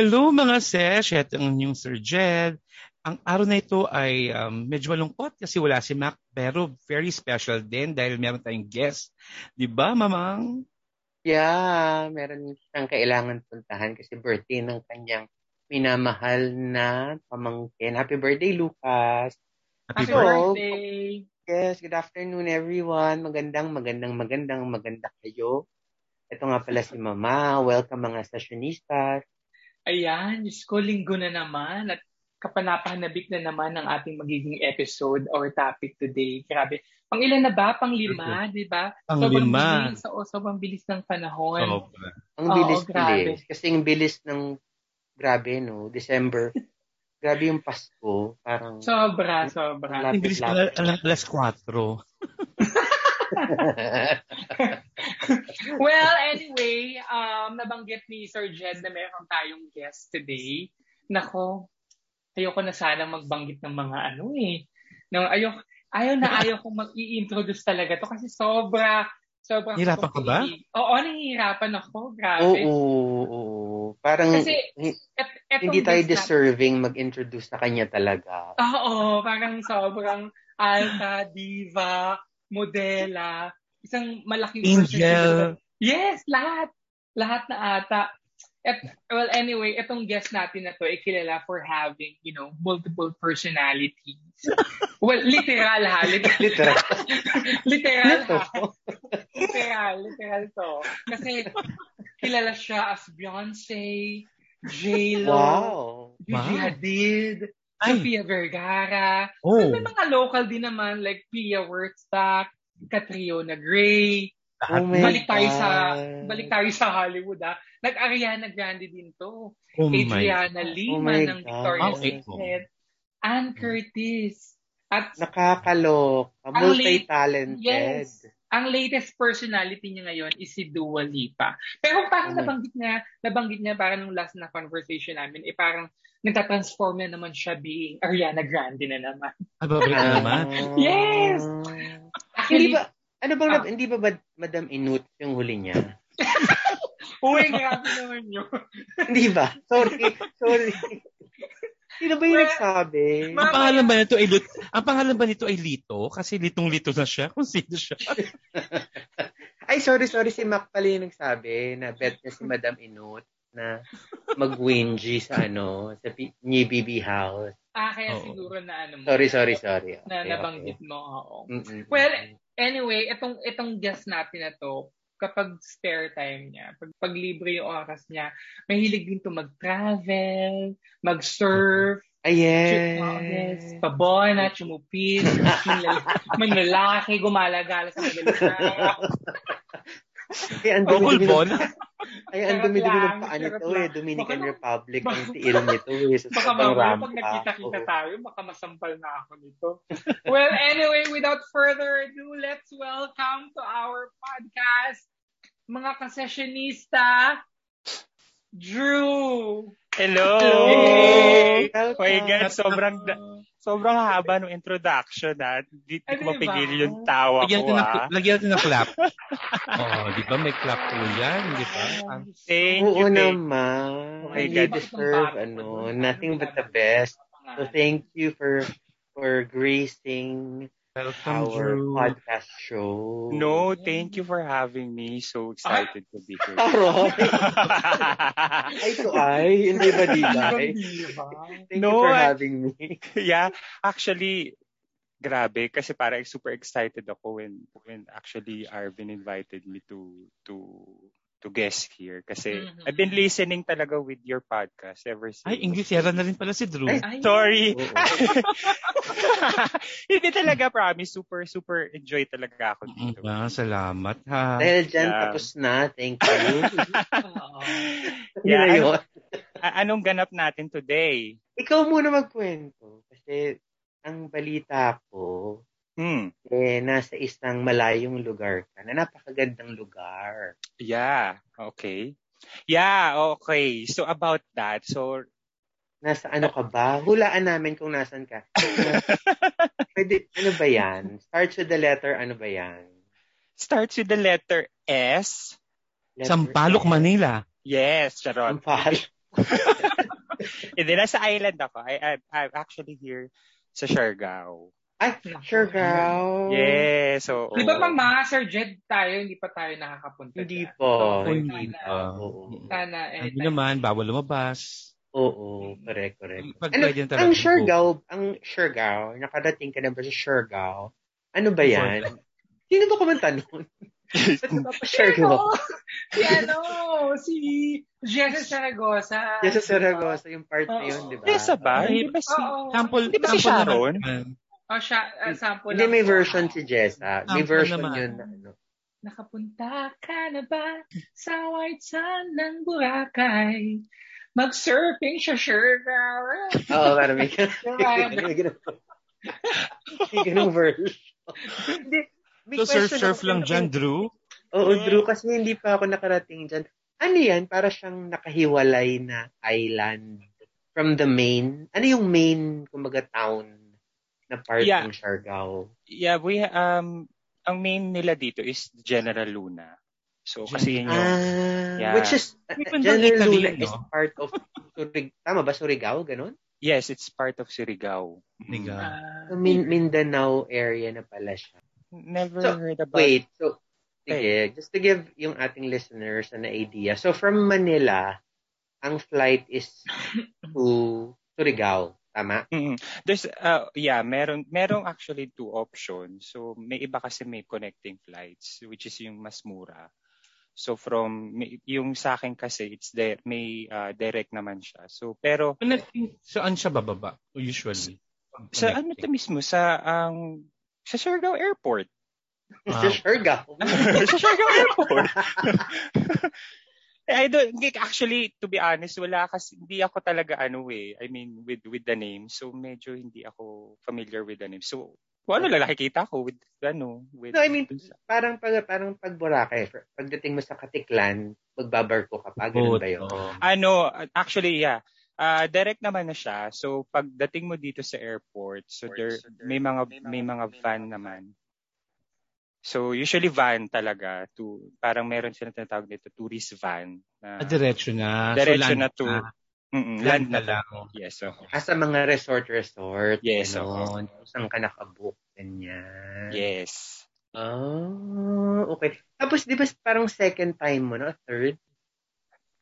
Hello mga sesh, ito ang inyong Sir Jed. Ang araw na ito ay um, medyo malungkot kasi wala si Mac pero very special din dahil meron tayong guest. Di ba, Mamang? Yeah, meron siyang kailangan puntahan kasi birthday ng kanyang minamahal na pamangkin. Happy birthday, Lucas! Happy so, birthday! Yes, good afternoon everyone. Magandang, magandang, magandang, maganda kayo. Ito nga pala si Mama. Welcome mga sessionistas. Ayan, Diyos ko, linggo na naman at kapanapanabik na naman ang ating magiging episode or topic today. Grabe. Pang ilan na ba? Pang lima, di ba? Pang sobrang lima. Bilis, oo, sobrang bilis ng panahon. Sobra. Ang bilis, oo, bilis. Kasi yung bilis ng, grabe, no? December. grabe yung Pasko. Parang, sobra, sobra. Ang bilis pala, alas 4. well, anyway, um, nabanggit ni Sir Jed na meron tayong guest today. Nako, ayoko na sana magbanggit ng mga ano eh. Nang ayok, ayaw na ayaw kong mag-i-introduce talaga to kasi sobra, sobra. Hirapan ka ba? Oo, nahihirapan ako. Grabe. Oo, oo, oo. Parang kasi, et, hindi tayo deserving na, mag-introduce na kanya talaga. Oo, parang sobrang alta, diva, modela, isang malaking Angel. Yes, lahat. Lahat na ata. At, well, anyway, itong guest natin na to ay kilala for having, you know, multiple personalities. well, literal ha. Literal. literal. literal ha. literal. Literal to. Kasi kilala siya as Beyonce, J-Lo, wow. Gigi wow. Hadid, ay. Sofia Vergara. Oh. So, may mga local din naman like Pia Wurtzbach, Catriona Gray. Oh balik tayo God. sa balik tayo sa Hollywood ah. Nag-Ariana Grande din to. Oh Adriana. Lima oh ng Victoria's okay. Secret. Anne Curtis. At nakakalok, multi-talented. Yes. Ang latest personality niya ngayon is si Dua Lipa. Pero parang oh nabanggit niya, nabanggit niya parang nung last na conversation namin, eh parang nagtatransform na naman siya being Ariana Grande na naman. Aba, na naman? yes! Actually, hindi ba, ano bang, ah. hindi ba, ba Madam Inut yung huli niya? Uy, grabe naman yun. hindi ba? Sorry, sorry. Sino ba yung nagsabi? Ang pangalan ba nito ay Lut Ang pangalan ba nito ay Lito? Kasi litong-lito na siya kung sino siya. ay, sorry, sorry. Si Mac pala yung nagsabi na bet niya si Madam Inut na mag-wingy sa ano, sa P- New BB House. Ah, kaya oh. siguro na ano mo. Sorry, sorry, sorry. Okay, na nabanggit okay. mo, oo. Mm-mm. Well, anyway, itong itong guest natin na to, kapag spare time niya, pag, pag libre yung oras niya, mahilig din to mag-travel, mag-surf, Ay, yes. Pabona, chumupis, manlalaki, gumalagala sa madaling Ay, ang dumi-dumi ng, ay, ang dumi-dumi ng paa nito eh. Dominican baka, Republic baka, ang tiil nito eh. Sa baka mamaya pag nakita-kita tayo, baka masampal na ako nito. well, anyway, without further ado, let's welcome to our podcast, mga kasessionista, Drew! Hello! Hey! Oh my God, sobrang, sobrang haba ng introduction ha. Di, di ko mapigil yung tawa lagyan ko ha. Lagyan natin ng clap. oh, di ba may clap po yan? Di ba? Thank Oo you. naman. Oh my you God. deserve ano, nothing but the best. So thank you for for gracing Welcome, our Drew. podcast show. No, thank you for having me. So excited to be here. Aroy. ay, to ay. Hindi ba di ba? Thank No, you for having me. yeah, actually, grabe kasi parang super excited ako when when actually Arvin invited me to to to guest here kasi Mhm. I've been listening talaga with your podcast ever since. Ay, Inglesera na rin pala si Drew. Ay, Ay, Sorry. Hindi talaga promise super super enjoy talaga ako dito. Ah, salamat ha. Dahil dyan, Yeah. tapos na. Thank you. Yeah, yun. A- anong ganap natin today? Ikaw muna magkwento. Kasi ang balita ko, Hmm. eh, nasa isang malayong lugar ka na napakagandang lugar. Yeah, okay. Yeah, okay. So about that, so Nasa ano ka ba? Hulaan namin kung nasan ka. Pwede, ano ba yan? Starts with the letter, ano ba yan? starts with the letter S. Letter Sampaloc, S. Manila. Yes, charot. Sampalok. Hindi, nasa island ako. I, I, I'm actually here sa Siargao. Ay, sure, girl. Yes, so... Di ba pang mga Sir Jed tayo, hindi pa tayo nakakapunta Hindi dyan. po. Oo, Hindi sana. po. Oo. Sana, Hindi anytime. naman, bawal lumabas. Oo, correct, correct. Pag Ano, pwede talaga. ang Siargao, ang Siargao, nakadating ka na ba sa Siargao? Ano ba yan? Sino ba kumanta nun? Pa Siargao? si ano, si Jessa Saragosa. Yes, sa Saragosa, yung part na yun, di ba? Yes, ba? Hindi ba si... Sample, Hindi ba si sample Sharon? Naman. Oh, siya, uh, sample Hindi, lang may version si Jessa. May Sample version naman. yun na ano. Nakapunta ka na ba sa white sand ng Boracay? Mag-surfing siya, Siargao. Oo, parang may may ganun. May ganung version. Hindi, may So, surf-surf lang dyan, Drew? Oo, Drew, kasi hindi pa ako nakarating dyan. Ano yan? Para siyang nakahiwalay na island from the main. Ano yung main, kumbaga, town na part Yeah. ng Siargao? Yeah, we, um, ang main nila dito is General Luna. So, kasi yun yung... Ah, Yeah. which is, uh, General Luna no? is part of, Surig, tama ba, Surigao, ganun? Yes, it's part of Surigao. Niga. Ah, So, Min- Mindanao area na pala siya. Never So, heard about... Wait, so, sige, just to give yung ating listeners an idea. So, from Manila, ang flight is to Surigao. Tama? Mm-mm. There's, uh, yeah, meron, merong actually two options. So, may iba kasi may connecting flights, which is yung mas mura. So, from, may- yung sa akin kasi, it's there, may uh, direct naman siya. So, pero, Connecting, saan siya bababa? Usually. sa ano to mismo, sa, ang, sa Siargao Airport. Sa Wow. Siargao. sa Siargao Airport. I don't, actually, to be honest, wala kasi, hindi ako talaga ano eh, I mean, with, with the name. So, medyo hindi ako familiar with the name. So, kung ano lang nakikita ko with, ano, with, No, I mean, parang pag, parang pag Boracay, pagdating mo sa Katiklan, magbabarko ka pa, ganun ba yun? Oo. ano, actually, yeah. Ah, direct naman na siya. So, pagdating mo dito sa airport, so there, may mga, may mga van naman. So, usually van talaga to, parang meron silang tinatawag dito, tourist van. Na, Ah, diretso na. Diretso land na to, Land Mm-mm, land na na lang. Yes, so, Ah, sa mga resort-resort. Yes, Ganon. Saan ka nakabook, ganyan. yes. Ah, okay. Tapos, di ba parang second time mo, no? Third?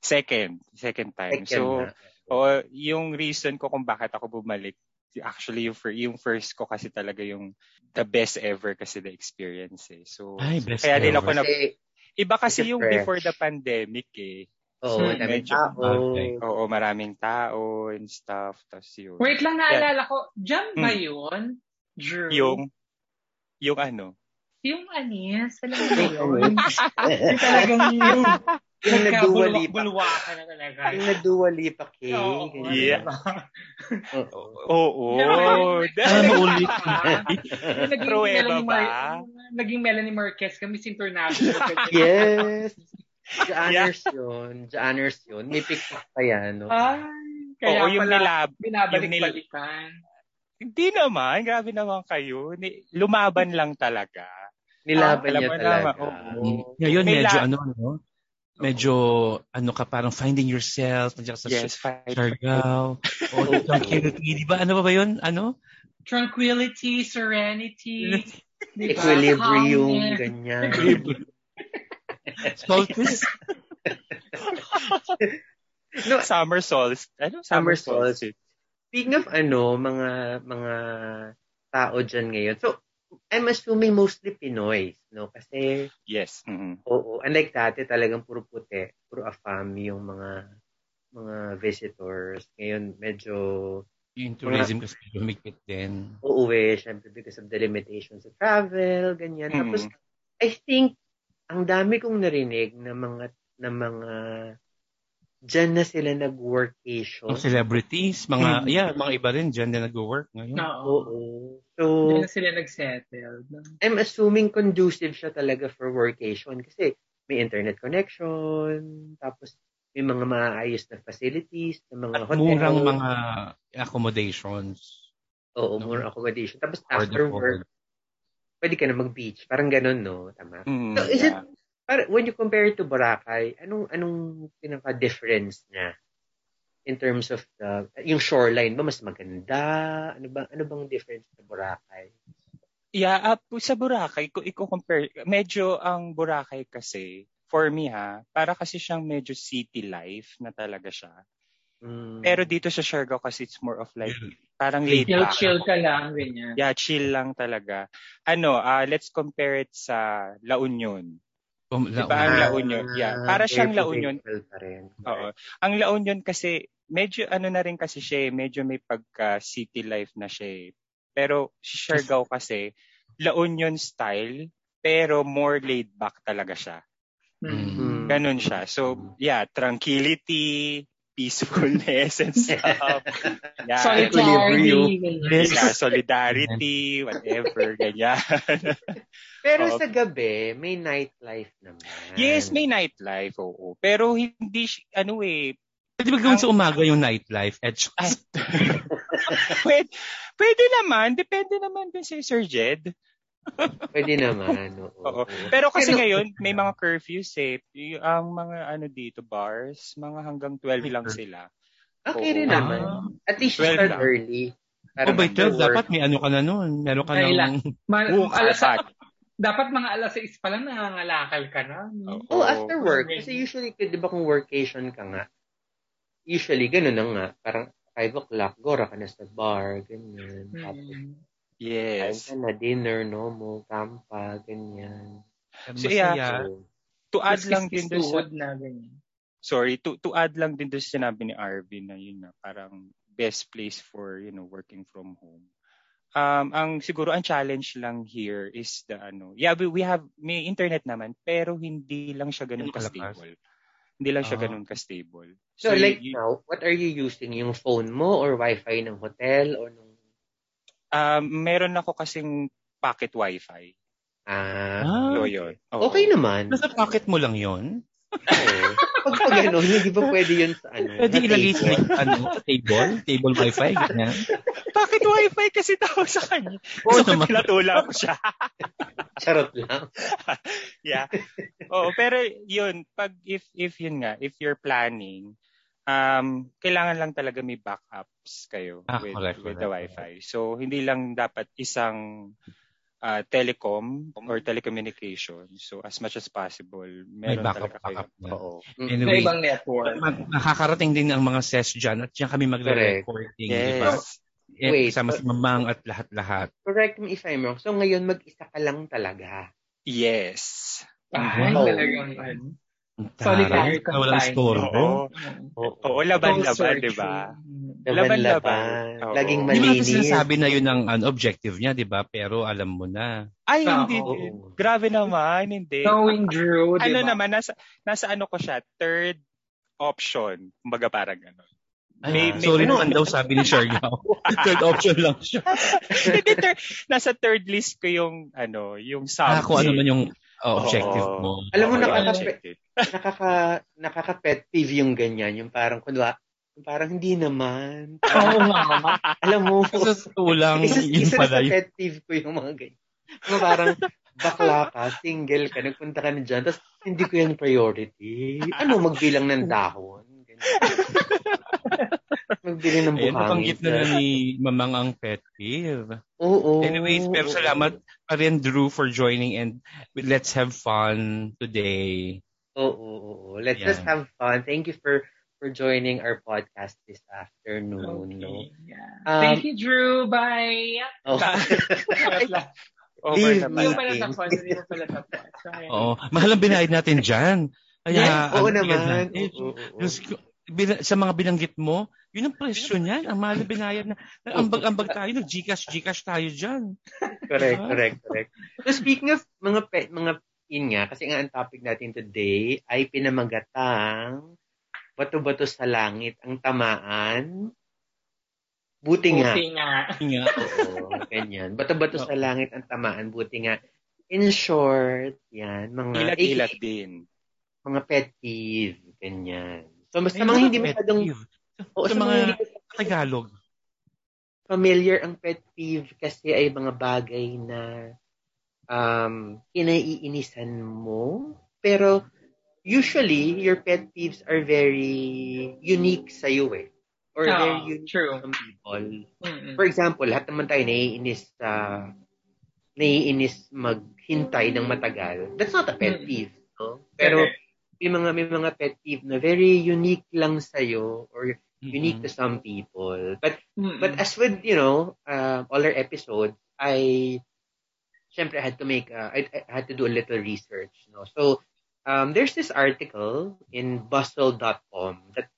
Second, second time. Second so, na. o yung reason ko kung bakit ako bumalik, actually yung, fir- yung first ko kasi talaga yung the best ever kasi the experience eh. So, Ay, best kaya din ever. ako na, Kasi, iba kasi yung fresh. before the pandemic eh. oo, Hmm, daming medyo tao. bagay. Oo, maraming tao and stuff. Tapos yun. Wait lang, naalala ko. Jam ba Hmm. yun? Drew? Yung, yung ano. Yung anis. Alam mo yun? yung talagang yung Yung Dua Lipa. Bulwakan na talaga. Yung na-Dua Lipa cake. Oo, ganyan. Yeah. Oo. Oo. Ah, maulit. Yung naging Melanie ba? Naging Melanie Marquez kami sintornado. Yes. Janers yun. Janers yun. May picture pa yan. No? Ay, kaya Oo, yung pala nilab. binabalik-balikan. Hindi naman. Grabe naman kayo. Ni- Lumaban lang talaga. Nilaban Alam niya talaga. naman, oo. Ngayon, May medyo la- ano, no? Medyo, ano ka, parang finding yourself, nandiyan ka sa Yes. Siargao. O, tranquility. Di ba? Ano ba ba yun? Ano? Tranquility, serenity, di ba? Equilibrium, Calmness. ganyan. Solstice? no, Summer solstice. Ano? Summer Summer, solstice. solstice. speaking of ano, mga mga tao dyan ngayon. So, I'm assuming mostly Pinoy, no? Kasi, Yes. mhm. oo, unlike dati talagang puro puti, puro afam yung mga mga visitors. Ngayon, medyo Yung tourism kasi lumikit din. uuwi, syempre because of the limitations of travel, ganyan. Mhm. Tapos, I think, ang dami kong narinig na mga, na mga, dyan na sila nag-workation. Mga celebrities, mga, Hmm. yeah, mga iba rin dyan na nag-work ngayon. Oo. Oo. So, Hindi na sila nagsettle. I'm assuming conducive siya talaga for workation kasi may internet connection, tapos may mga maayos na facilities, na mga At hotel. murang mga accommodations. Oo, no? murang accommodation. Tapos after work, pwede ka na mag-beach. Parang ganun, no? Tama. Mm, So, is it, yeah. Para, when you compare it to Boracay, anong, anong pinaka-difference niya in terms of the, yung shoreline ba mas maganda? Ano ba ano bang difference sa Boracay? Yeah, uh, sa Boracay, kung i-compare, medyo ang Boracay kasi, for me ha, para kasi siyang medyo city life na talaga siya. Mm. Pero dito sa Siargao kasi it's more of like, parang laid back. Chill ka lang, ganyan. Yeah, chill lang talaga. Ano, uh, let's compare it sa La Union. Um, La, diba ang La Union? Yeah, para siyang La Union. Oo. Ang La Union kasi medyo ano na rin kasi siya, eh, medyo may pagka city life na siya. Eh. Pero Siargao kasi La Union style pero more laid back talaga siya. Mm-hmm. Ganun siya. So, yeah, tranquility, peacefulness and stuff. Yeah, solidarity. Yeah, solidarity, whatever, ganyan. Pero oh. sa gabi, may nightlife naman. Yes, may nightlife, oo. Pero hindi, ano eh, Pwede ba gawin sa umaga yung nightlife? At pwede, pwede naman. Depende naman din si Sir Jed. Pwede naman. Oo. oo. Pero kasi Pero, ngayon, may mga curfews eh. Ang mga ano dito, bars, mga hanggang 12 lang sila. Okay rin naman. At least start lang. early. Para oh, by 12, dapat may ano ka na noon. Meron ka nang... Ma- alas, dapat mga alas 6 pa lang nangangalakal ka na. Oh, oh after work. Kasi usually, di ba kung workation ka nga, usually, ganun na nga. Parang 5 o'clock, gora ka na sa bar, ganyan. Mm. Tapos, yes. Kain ka na dinner, no mo, kampa, ganyan. So, yeah, to add lang din doon sa... Na, ganyan. Sorry, to, to add lang din doon sa sinabi ni Arvin na yun na parang best place for, you know, working from home. Um, ang siguro ang challenge lang here is the ano, yeah, we, we have may internet naman pero hindi lang siya ganun ka-stable. Hindi lang siya uh, ganun ka-stable. So, so like you, now, what are you using? Yung phone mo or wifi ng hotel or nung... Um, meron ako kasing pocket wifi. Ah. So, yun. Oo. Okay naman. Nasa pocket mo lang yon Oo. Pag pa gano'n, hindi ba pwede yun sa ano? Pwede ilagay sa ano, table? Table wifi? Ganyan. Pocket wifi kasi tawag sa kanya. Oo, so, pinatula ko siya. Charot lang. yeah. Oo, pero yun, pag if if yun nga, if you're planning, um, kailangan lang talaga may backups kayo ah, with, correct, with correct. the Wi-Fi. So, hindi lang dapat isang uh, telecom or telecommunication. So, as much as possible, meron may backup, talaga kayo. Backup Oo. Anyway, ibang network. nakakarating din ang mga ses dyan at diyan kami magre-recording. Yes. Diba? Eh, Wait, kasama si Mamang at lahat-lahat. Correct me if I'm wrong. So ngayon mag-isa ka lang talaga. Yes. Ay, wow. talagang ano. Solitary ka walang store. Oo. Oo, laban-laban, di ba? Laban-laban. Laging malinis. Hindi mo sinasabi na yun ang an objective niya, di ba? Pero alam mo na. Ay, hindi. Oh. Grabe naman, hindi. Knowing Drew, di Ano naman, nasa, nasa ano ko siya, third option. Kumbaga parang gano'n. May, may, sorry naman daw sabi ni Shergao. third option lang siya. Hindi, third, nasa third list ko yung, ano, yung subject. Ah, kung ano man yung oh, objective oh, mo. Alam mo, oh, nakaka, nakaka, nakaka-pet peeve yung ganyan. Yung parang, kunwa, parang hindi naman. Oo nga. alam mo, sa tulang, isa, isa pala sa pet peeve ko yung mga ganyan. Yung parang, bakla ka, single ka, nagpunta ka na dyan, tapos hindi ko yan priority. Ano, magbilang ng dahon? Magbili ng buhangin. Ayan, napanggit na, na ni Mamang ang pet peeve. Oo. Anyways, pero salamat pa rin, Drew, for joining and let's have fun today. Oo, oo, oo. Let's yeah. just have fun. Thank you for for joining our podcast this afternoon. Okay. No? Yeah. Um, Thank you, Drew. Bye. Oh. Over na pala. Oo. Mahal ang binayad natin dyan. Kaya, yes, oo naman. Oo, oo, oo sa mga binanggit mo, yun ang presyo niyan. Ang mahal na binayad na. Ambag-ambag tayo, nag-Gcash, Gcash tayo dyan. correct, diba? correct, correct. So speaking of mga pet, mga yun nga, kasi nga ang topic natin today ay pinamagatang bato-bato sa langit ang tamaan. Buti nga. Buti nga. nga. Oo, ganyan. Bato-bato sa langit ang tamaan. Buti nga. In short, yan. Mga Ilat-ilat din. Mga pet peeve. Ganyan. So, mas mga hindi masyadong... O, sa mga Tagalog. Familiar ang pet peeve kasi ay mga bagay na um, kinaiinisan mo. Pero usually, your pet peeves are very unique sa iyo eh. or Oo, very unique true. some people. Mm-mm. For example, lahat naman tayo naiinis sa naiinis maghintay ng matagal. That's not a pet peeve, no? Pero. May mga may mga pet peeve na very unique lang sa or unique Mm-mm. to some people. But Mm-mm. but as with, you know, uh, all our episodes, I syempre I had to make uh, I, I had to do a little research, no. So um, there's this article in bustle.com that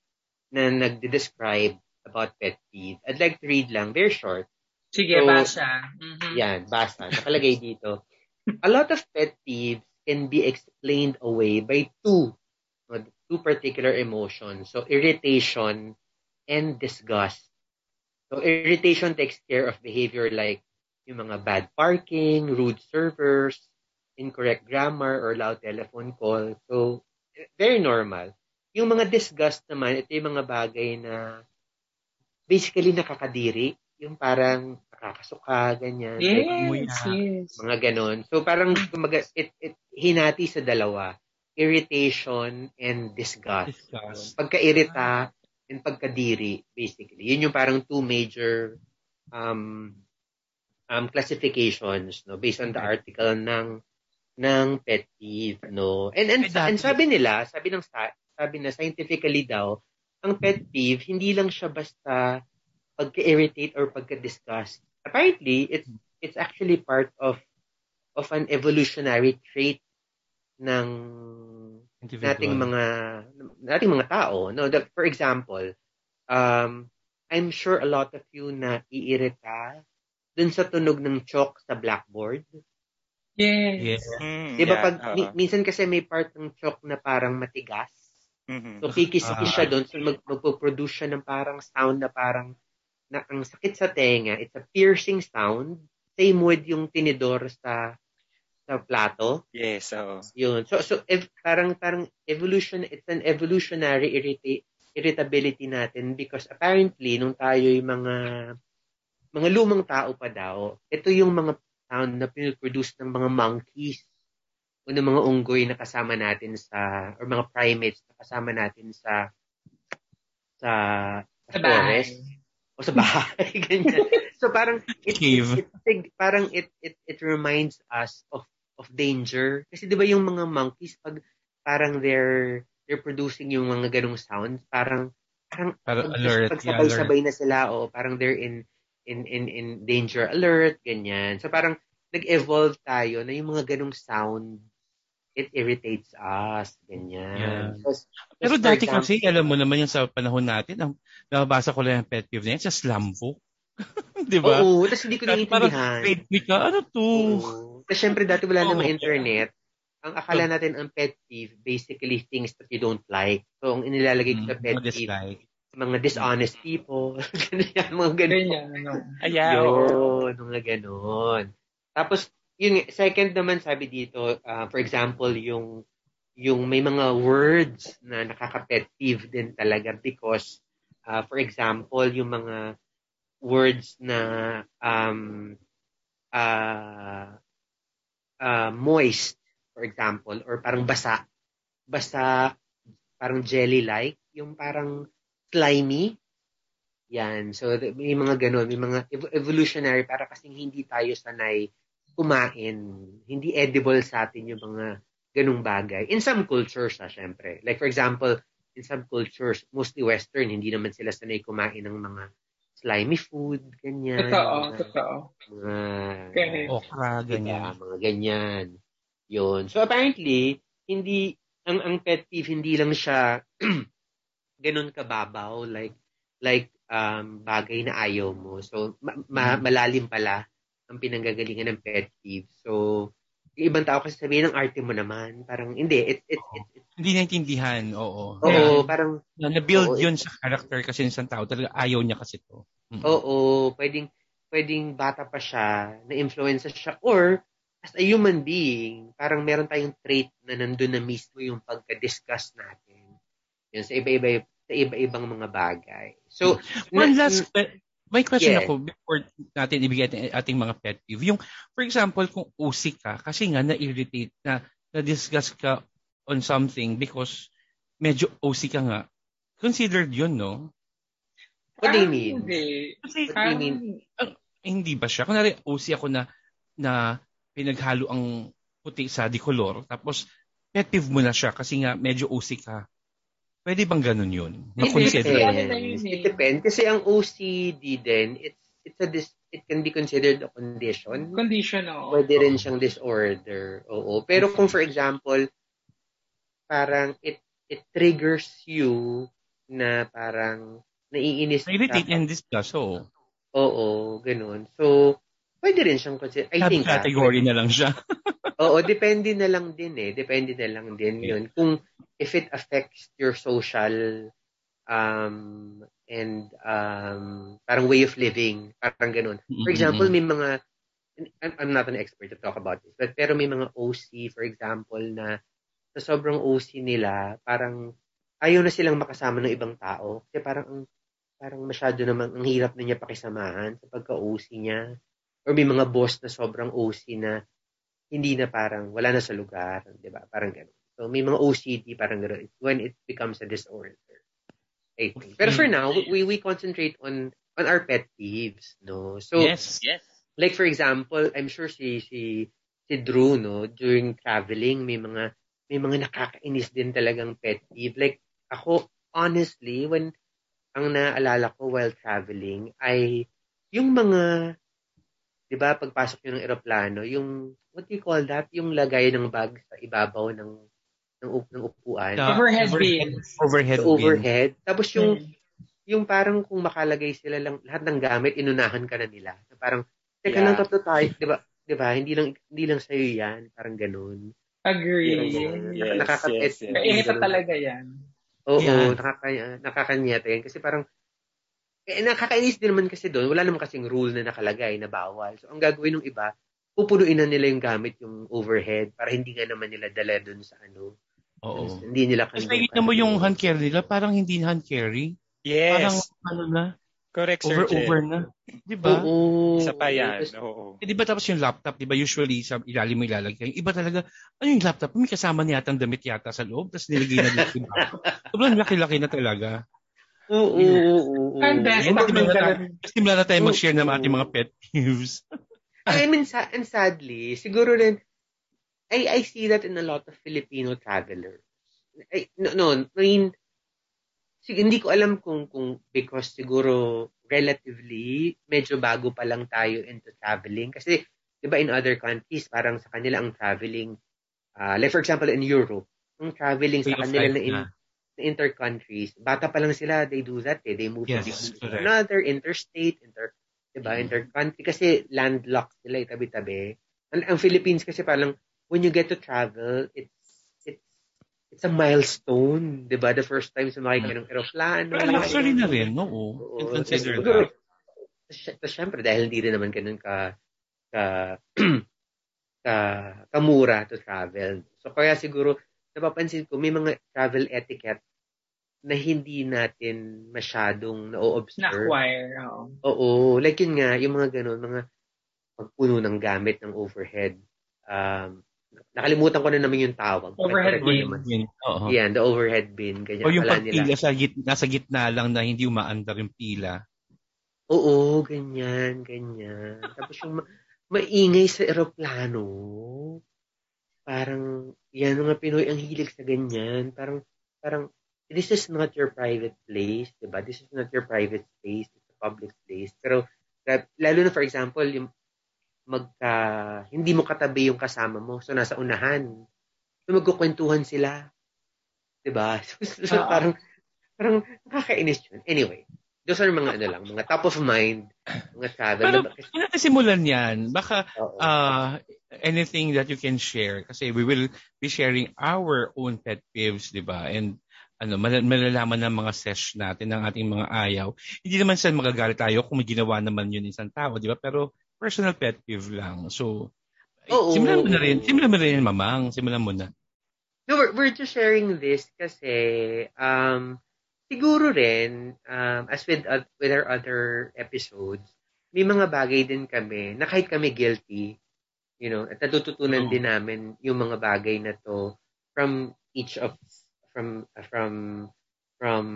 na nagde-describe about pet peeve. I'd like to read lang, very short. Sige, So, basa. Mhm. Yan, basta. Nakalagay dito. A lot of pet peeves can be explained away by two, two particular emotions. So, irritation and disgust. So, irritation takes care of behavior like yung mga bad parking, rude servers, incorrect grammar, or loud telephone call. So, very normal. Yung mga disgust naman, ito yung mga bagay na basically nakakadiri. Yung parang nakakasuka, ganyan. Yes, na. yes. mga ganon. So parang kumaga, it, it, hinati sa dalawa. Irritation and disgust. Disgust. Pagka-irita and pagkadiri, basically. Yun yung parang two major um, um, classifications no based on the article ng ng pet peeve no and and, and sabi nila sabi ng sa- sabi na scientifically daw ang pet peeve hindi lang siya basta pagka-irritate or pagka-disgust apparently it's it's actually part of of an evolutionary trait ng Individual. nating mga nating mga tao no that for example um I'm sure a lot of you na iirita dun sa tunog ng chalk sa blackboard Yes. Yes. Mm, 'di ba yeah, pag oo. mi- minsan kasi may part ng chalk na parang matigas Mhm. so kikis-kis Ah. siya doon so mag, magpo-produce siya ng parang sound na parang na ang sakit sa tenga it's a piercing sound same with yung tinidor sa sa plato Yes, oo. Yun. So, so ev- parang, parang evolution, it's an evolutionary irrita- irritability natin because apparently, nung tayo yung mga, mga lumang tao pa daw, ito yung mga sound na pinoproduce ng mga monkeys o ng mga unggoy na kasama natin sa, or mga primates na kasama natin sa, sa, sa forest o sa bahay, ganyan. So parang it, it, it- parang it, it it reminds us of of danger. Kasi 'di ba yung mga monkeys pag parang they're they're producing yung mga ganong sounds, parang parang Parang pag, alert, pag yeah, na sila o parang they're in in in in danger alert ganyan. So parang nag-evolve tayo na yung mga ganong sound it irritates us ganyan. Yeah. So, Pero dati example- kasi, alam mo naman yung sa panahon natin, ang nababasa ko lang yung pet peeve na yan sa slam book. Di ba? Oo, tapos hindi ko parang naiintindihan. week ka, ano to? Kasi syempre dati wala Oo. namang internet. Ang akala natin ang pet peeve, basically things that you don't like. So, ang inilalagay ko sa Mm, pet mga peeve, dislike. mga dishonest people. Ganyan, mga ganun. Ganyan, ano. Ayan. Yun, mga ganon. Tapos, yung second naman sabi dito, uh, for example, yung yung may mga words na nakaka-pet din talaga because, uh, for example, yung mga words na um, uh, uh, moist, for example, or parang basa. Basa, parang jelly-like, yung parang slimy. Yan. So, may mga ganun, may mga ev- evolutionary para kasing hindi tayo sanay kumain. Hindi edible sa atin yung mga ganung bagay. In some cultures, ha, syempre. Like, for example, in some cultures, mostly Western, hindi naman sila sanay kumain ng mga slimy food, ganyan. Totoo, mga, totoo. Mga, Correct. Okra, Diba? ganyan. Mga ganyan. Yun. So apparently, hindi, ang, ang pet peeve, hindi lang siya ganun kababaw, like, like, um, bagay na ayaw mo. So, ma- ma- Mhm. malalim pala ang pinanggagalingan ng pet peeve. So, yung ibang tao kasi sabihin ng arte mo naman, parang, hindi, it, it, it, it, Hindi naintindihan, oo. oo, Yeah. parang, Na, na-build Oo. yun sa character kasi ng isang tao. Talaga ayaw niya kasi to. Mm. oo, pwedeng, pwedeng bata pa siya, na-influence siya, or, as a human being, parang meron tayong trait na nandun na mismo yung pagka-discuss natin. Yun, sa iba-iba, sa iba-ibang mga bagay. So, One na- last, may question Yeah. ako before natin ibigay ating, ating mga pet peeve. Yung, for example, kung usik ka, kasi nga na-irritate, na, na-discuss ka on something because medyo OC ka nga, considered yun, no? What do you Parang mean? Hindi. Kasi, What do you mean? ang- hindi ba siya? Kunwari, OC ako na, na pinaghalo ang puti sa dicolor, tapos pet peeve mo na siya kasi nga medyo OC ka. Pwede bang ganun yun? Na-consider? Depends. ano eh. It depends. Kasi ang OCD din, it's it's a dis, it can be considered a condition. Condition, oo. Pwede rin siyang disorder. Oo. Pero kung for example, parang it it triggers you na parang naiinis ka. Na-irritate and discuss, oo. Oo, ganun. So, pwede rin siyang consider. I think, ah, category na lang siya. Oo, depende na lang din eh. Depende na lang din yun. Kung if it affects your social um and um parang way of living, parang ganun. For example, may mga I'm, I'm not an expert to talk about this, but pero may mga OC, for example, na sa sobrang OC nila, parang ayaw na silang makasama ng ibang tao. Kasi parang ang parang masyado naman ang hirap na niya pakisamahan sa pagka-OC niya. Or may mga boss na sobrang OC na hindi na parang wala na sa lugar, 'di ba? Parang gano'n. So may mga OCD parang gano'n It's when it becomes a disorder. I think. Pero for now, we we concentrate on on our pet peeves, no. So yes. Yes. like for example, I'm sure si si si Drew no during traveling may mga may mga nakakainis din talagang pet peeve. Like ako honestly when ang naalala ko while traveling ay yung mga 'di ba pagpasok niyo ng eroplano, yung what do you call that? Yung lagay ng bag sa ibabaw ng ng, up- ng upuan. Yeah. Overhead overhead- bins. Overhead bin. overhead. Tapos yung Mm. yung parang kung makalagay sila lang lahat ng gamit inunahan ka na nila. Parang teka Yeah. lang tatlo tayo, 'di ba? 'Di ba? Hindi lang hindi lang sa yan, parang ganoon. Agree. Yes, Nakaka-pet yes, yes. Mainit na talaga yan. Oo, Yeah. nakaka nakakanyata yan kasi parang eh, nakakainis din naman kasi doon. Wala naman kasing rule na nakalagay na bawal. So, ang gagawin ng iba, pupunuin na nila yung gamit yung overhead para hindi nga naman nila dala doon sa ano. Oo. Hindi nila Tapos kandong- nakikita mo yung hand carry nila, parang hindi hand carry. Parang Yes. ano na, Correct, Sir over Jen. over na. Di ba? Oo. Isa pa yan. Tapos, Oo. Eh, di ba tapos yung laptop, di ba usually sa ilalim mo ilalagay. Yung iba talaga, ano yung laptop? May kasama niya yata ang damit yata sa loob, tapos nilagay na dito. Sobrang laki-laki na talaga. Oo, oo. Ang best Yan, pag simula may na tayo- ganun. Simula na tayo mag-share ng ating mga pet peeves. I mean, sa- and sadly, siguro rin, I, I see that in a lot of Filipino travelers. I, no, no, I mean, sig- hindi ko alam kung, kung because siguro relatively, medyo bago pa lang tayo into traveling. Kasi, di ba in other countries, parang sa kanila ang traveling, ah, like for example in Europe, ang traveling Way sa kanila na, in, na. Inter-countries, bata pa lang sila, they do that eh. They move Yes, to correct. another, interstate, inter, diba, Mhm. inter-country, kasi landlocked sila eh, tabi-tabi. Ang, ang Philippines kasi parang, when you get to travel, it's, it's, it's a milestone, diba? The first time sumakay ka ng aeroplano. Pero luxury na rin, oo. Oo. Can consider that. Tapos syempre, dahil hindi rin naman ganun ka, ka, ka, kamura to travel. So, kaya siguro, napapansin ko, may mga travel etiquette na hindi natin masyadong na-observe. Na-acquire. oo. Oo. Like yun nga, yung mga ganun, mga pagpuno ng gamit ng overhead. Um, nakalimutan ko na naman yung tawag. Overhead bin. naman. Yun, oo. Yan, the overhead bin. Ganyan. O yung nila. pagpila sa gitna, nasa gitna lang na hindi umaandar yung pila. Oo, ganyan, ganyan. Tapos yung ma- maingay sa eroplano. Parang, yan mga Pinoy ang hilig sa ganyan. Parang, parang, this is not your private place, di ba? This is not your private space. It's a public place. Pero, lalo na for example, yung magka, hindi mo katabi yung kasama mo. So, nasa unahan. So, magkukwentuhan sila. Di ba? So, so, Oo. parang, parang nakakainis yun. Anyway, those are mga ano lang, mga top of mind, mga travel. Pero, kung natin simulan yan, baka Oo. uh, anything that you can share kasi we will be sharing our own pet peeves, di ba? And ano, mal- malalaman ng mga sesh natin ng ating mga ayaw. Hindi naman sa magagalit tayo kung may ginawa naman yun isang tao, di ba? Pero personal pet peeve lang. So, Oo. simulan mo na rin. Simulan mo na rin, mamang. Simulan mo na. No, we're, we're just sharing this kasi um, siguro rin, um, as with, uh, with our other episodes, may mga bagay din kami na kahit kami guilty, you know, at natututunan Oo. din namin yung mga bagay na to from each of from from from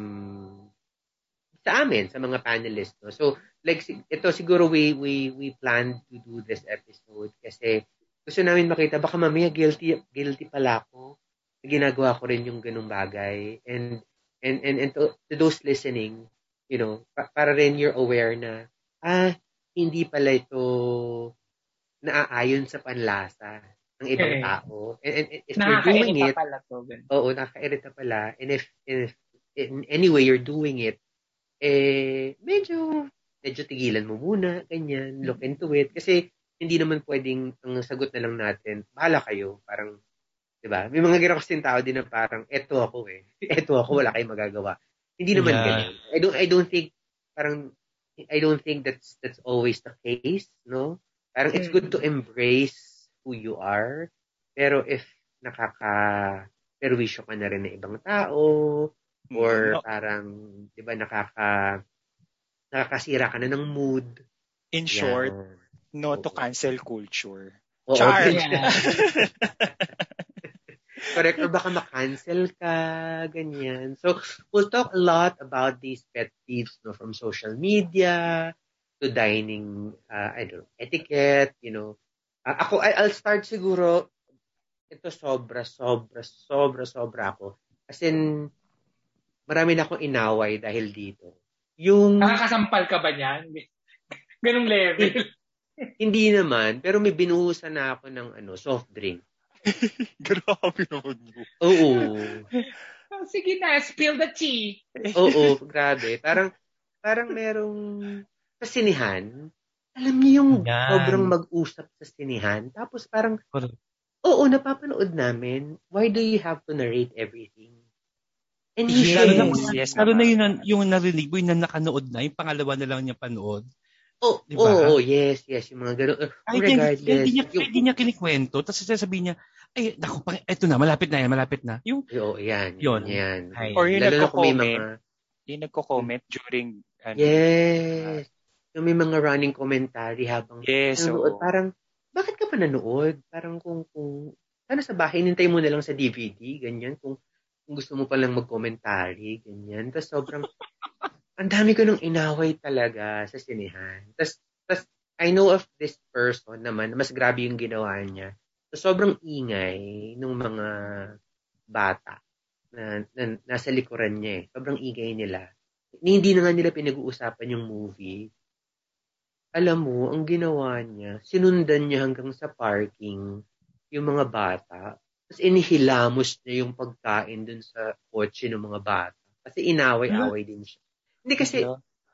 sa amin, sa mga panelists. No? So, like, ito siguro we, we, we plan to do this episode kasi gusto namin makita, baka mamaya guilty, guilty pala ako. Ginagawa ko rin yung ganung bagay. And, and, and, and to, to those listening, you know, pa, para rin you're aware na, ah, hindi pala ito naaayon sa panlasa ng ibang okay. tao. And, and, and if you're doing it, pala to. Oo, nakakairita pala. And if, if in any way you're doing it, eh, medyo, medyo tigilan mo muna, ganyan, look into it. Kasi, hindi naman pwedeng, ang sagot na lang natin, bahala kayo, parang, di ba? May mga gano'n kasing tao din na parang, eto ako eh. eto ako, wala kayong magagawa. Hindi naman yeah. ganyan. I don't, I don't think, parang, I don't think that's, that's always the case, no? Parang, it's good to mm. embrace who you are. Pero if nakaka, perwisyo ka na rin ng ibang tao, Or no. parang, di ba, nakaka, nakakasira ka na ng mood. In short, yeah. no to cancel culture. Oo, Char! Yeah. Correct. Or baka ma-cancel ka, ganyan. So, we'll talk a lot about these pet peeves no, from social media to dining, uh, I don't know, etiquette, you know. Uh, ako, I'll start siguro, ito sobra, sobra, sobra, sobra ako. As in, marami na akong inaway dahil dito. Yung... Nakakasampal ka ba niyan? Ganong level? Hindi naman, pero may binuhusan na ako ng ano, soft drink. Grabe naman mo. Oo. Oh, sige na, spill the tea. Oo, grabe. Parang, parang merong sa sinihan, alam niyo yung Yan. sobrang mag-usap sa sinihan, tapos parang, oo, napapanood namin, why do you have to narrate everything? And yes, lalo na, yes, lalo na yun, yung narinig mo, yung na nakanood na, yung pangalawa na lang niya panood. Oh, diba? oh, yes, yes, yung mga gano'n. Ay, regardless. Hindi niya, yung, hindi niya kinikwento, tapos sasabihin niya, ay, naku, eto na, malapit na yan, malapit na. Yung, oh, yan, yun. yan. Ay, Or yung nagko-comment, mga... yung nagko-comment during, ano, yes. Uh, yung may mga running commentary habang yes, nanonood. So, parang, bakit ka pa nanood? Parang kung, kung, sana sa bahay, nintay mo na lang sa DVD, ganyan. Kung, kung gusto mo palang mag-commentary, ganyan. Tapos sobrang, ang dami ko nung inaway talaga sa sinihan. Tapos, tapos, I know of this person naman, mas grabe yung ginawa niya. So, sobrang ingay nung mga bata na, na nasa likuran niya eh. Sobrang ingay nila. Hindi na nga nila pinag-uusapan yung movie. Alam mo, ang ginawa niya, sinundan niya hanggang sa parking yung mga bata tapos inihilamos niya yung pagkain dun sa kotse ng mga bata. Kasi inaway-away din siya. Hindi kasi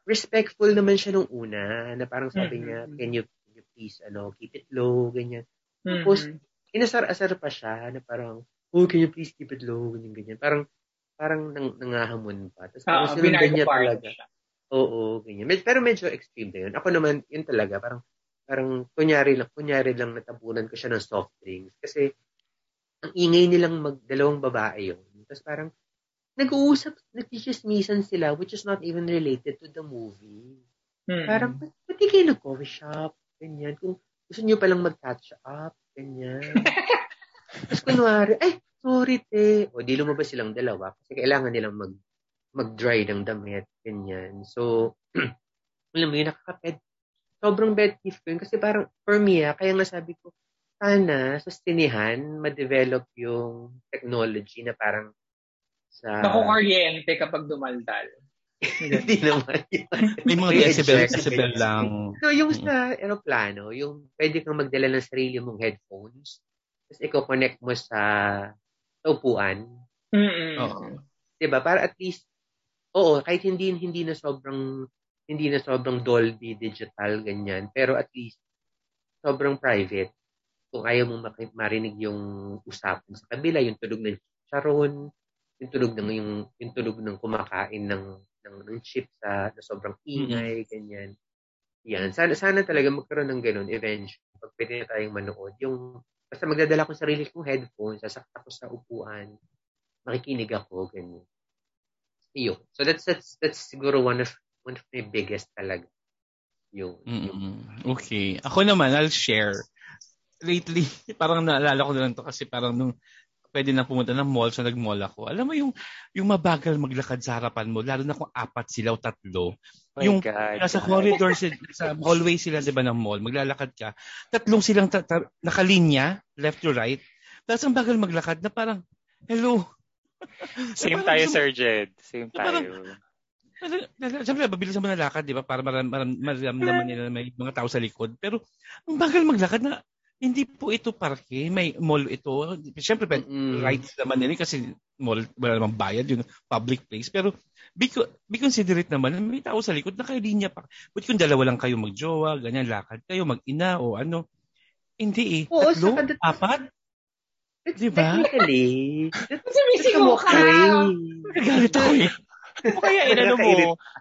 respectful naman siya nung una na parang sabi niya, mm-hmm. can you, can you please ano, keep it low, ganyan. Tapos, inasar-asar pa siya na parang, oh, can you please keep it low, ganyan, ganyan. Parang, parang nang, nangahamon pa. Tapos, ah, sinundan niya talaga. Siya. Oo, ganyan. Pero medyo extreme na yun. Ako naman, yun talaga, parang, parang kunyari lang, kunyari lang natabunan ko siya ng soft drinks. Kasi, ang ingay nilang magdalawang babae yun. Tapos parang, nag-uusap, nagchismisan sila, which is not even related to the movie. Hmm. Parang, pati kayo nag-coffee shop, ganyan. Kung gusto nyo palang mag-catch up, ganyan. Tapos kunwari, ay, sorry te. O, di lumabas silang dalawa kasi kailangan nilang mag mag-dry ng damit, ganyan. So, alam mo yun, nakakaped. Sobrang bad gift ko yun. Kasi parang, for me, ah, kaya nga sabi ko, sana sa sinihan, ma-develop yung technology na parang sa... Nakukuryente kapag dumaldal. Hindi naman. May mga decibel, decibel lang. So, yung sa aeroplano, yung pwede kang magdala ng sarili mong headphones, tapos i-connect mo sa, sa upuan. Mm-hmm. Oo. Diba? Para at least, oo, kahit hindi hindi na sobrang hindi na sobrang Dolby digital ganyan, pero at least sobrang private kung ayaw mong marinig yung usapan sa kabila, yung tulog ng charon, yung tulog ng yung, yung tulog ng kumakain ng ng, ng chip sa na sobrang ingay, mm-hmm. ganyan. Yan. Sana, sana talaga magkaroon ng ganun eventually. Pag pwede na tayong manood. Yung, basta magdadala ko sarili kong headphones, sasakta ko sa upuan, makikinig ako, ganyan. Iyo. So that's, that's, that's siguro one of, one of my biggest talaga. Yung, mm-hmm. yung Okay. Ako naman, I'll share lately, parang naalala ko na lang to kasi parang nung pwede na pumunta ng mall, so nag-mall ako. Alam mo yung yung mabagal maglakad sa harapan mo, lalo na kung apat sila o tatlo. My yung God. nasa corridor, sila, sa hallway sila, di ba, ng mall, maglalakad ka. Tatlong silang ta- ta- nakalinya, left to right. Tapos ang bagal maglakad na parang, hello. Same tayo, Sir Jed. Same tayo. Siyempre, mabilis naman nalakad, di ba? Para maram, maram, maramdaman nila na may mga tao sa likod. Pero, ang bagal maglakad na, hindi po ito parke, may mall ito. Siyempre, mm rights naman nila kasi mall, wala namang bayad, yun, public place. Pero, be, be considerate naman, na may tao sa likod, nakalinya pa. Buti kung dalawa lang kayo magjowa, ganyan, lakad kayo, mag-ina, o ano. Hindi eh. Oo, Tatlo, saka apat, Di ba? Technically, that's, Kasi may that's a sigaw ka. nagalit ako eh. O kaya inano mo,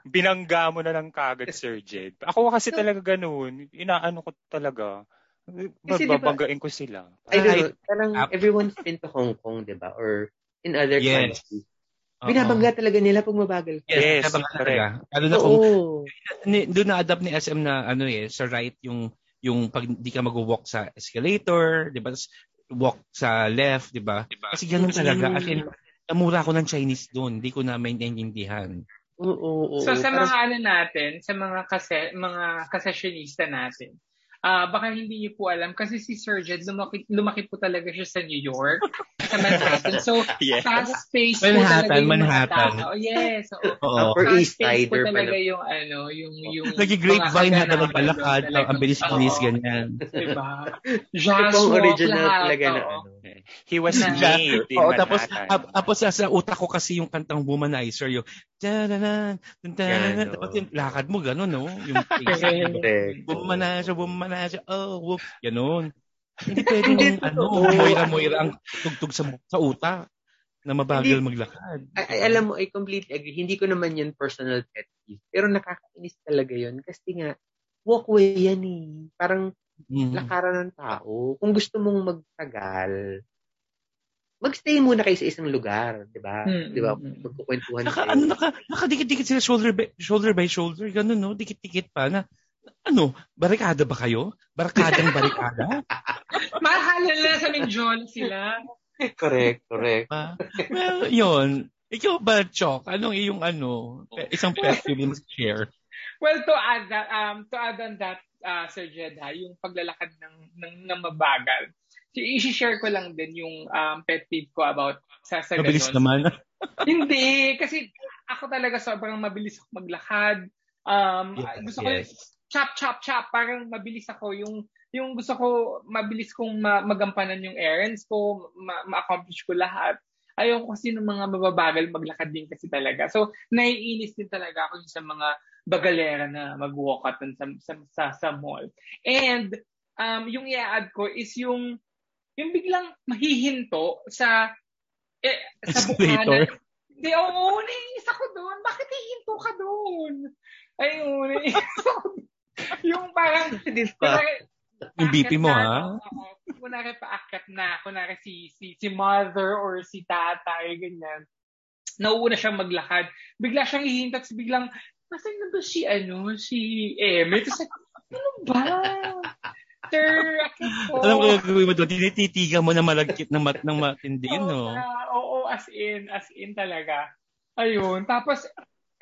binangga mo na lang kagad, Sir Jed. Ako kasi talaga ganun. Inaano ko talaga. Kasi diba- Babanggain ko sila. I don't know, parang Up. everyone's been to Hong Kong, di ba? Or in other Yes. countries. Oo. Binabangga talaga nila pag mabagal ka. Yes, Yes, talaga. Lalo na kung doon na-adapt ni SM na ano eh, sa right yung yung pag di ka mag-walk sa escalator, 'di ba? Walk sa left, 'di ba? Kasi ganun talaga. As in, namura ako ng Chinese doon. Hindi ko na maintindihan. Oo, oo, oo. So sa Parang- mga ano natin, sa mga kase, mga kasessionista natin, ah baka hindi niyo po alam kasi si Sir Jed lumaki, lumaki po talaga siya sa New York, sa Manhattan. So Yes. fast pace po Manhattan, talaga yung mga Manhattan. tao. Yes. oo. Oo. Upper Fast East pace po Sider pa talaga na. yung ano, yung yung Nag-grapevine mga hata ng palakad, talaga. ang bilis-bilis Oo. ganyan. Diba? Ito Jazz walk, original lahat, talaga na ano. He was Na- made in Oo, tapos tapos sa, utak ko kasi yung kantang Womanizer, yung tananan, Yan, tapos yung lakad mo ganun, no? Yung face. Correct. Womanizer, womanizer, oh, whoop, ganun. Hindi pwedeng Hindi, ano, moira-moira ang tugtog sa, sa utak na mabagal maglakad. Ay, alam mo, I completely agree. Hindi ko naman yan personal pet peeve. Pero nakakainis talaga yun. Kasi nga, walkway yan eh. Parang Mhm. lakaran ng tao. Kung gusto mong magtagal, magstay muna kayo sa isang lugar, di ba? Hmm, Di ba? hmm, hmm. Magkukwentuhan Naka, kayo. ano, naka, nakadikit-dikit sila shoulder by, shoulder by shoulder, ganun, no? Dikit-dikit pa na, ano, barikada ba kayo? Barkadang barikada? Mahala na sa Minjol sila. Correct, correct. ba? Well, yun. Ikaw ba, Chok? Anong iyong ano, isang pet peeve share? Well, to add that, um, to add on that, uh, Sir Jed, ha, yung paglalakad ng, ng, ng mabagal. So, i-share ko lang din yung um, pet peeve ko about sa, sa Mabilis ganun. naman. Hindi, kasi ako talaga sobrang mabilis ako maglakad. Um, Yes, gusto ko yes. Chop, chop, chop. Parang mabilis ako. Yung, yung gusto ko, mabilis kong ma- magampanan yung errands ko, ma- ma-accomplish ko lahat. Ayoko kasi ng mga mababagal maglakad din kasi talaga. So, naiinis din talaga ako sa mga bagalera na mag-walk out sa, sa, sa, sa mall. And, um, yung i-add ko is yung, yung biglang mahihinto sa, eh, sa bukana. Hindi, oo, naiinis ako doon. Bakit hihinto ka doon? Ayun, naiinis ako. yung parang, kunwari, Yung BP mo, ha? na, oo. kunwari paakyat na, kunwari si, si, si mother or si tatay, ganyan. Nauuna siyang maglakad. Bigla siyang hihinto, tapos biglang, nasan na ba si, ano, si Eme? Tapos, ano ba? Sir, akit po. Alam ko gagawin mo doon, tinititigan mo na malagkit ng, mat, ng matindi yun, no? Oo, oo, as in, as in talaga. Ayun. Tapos,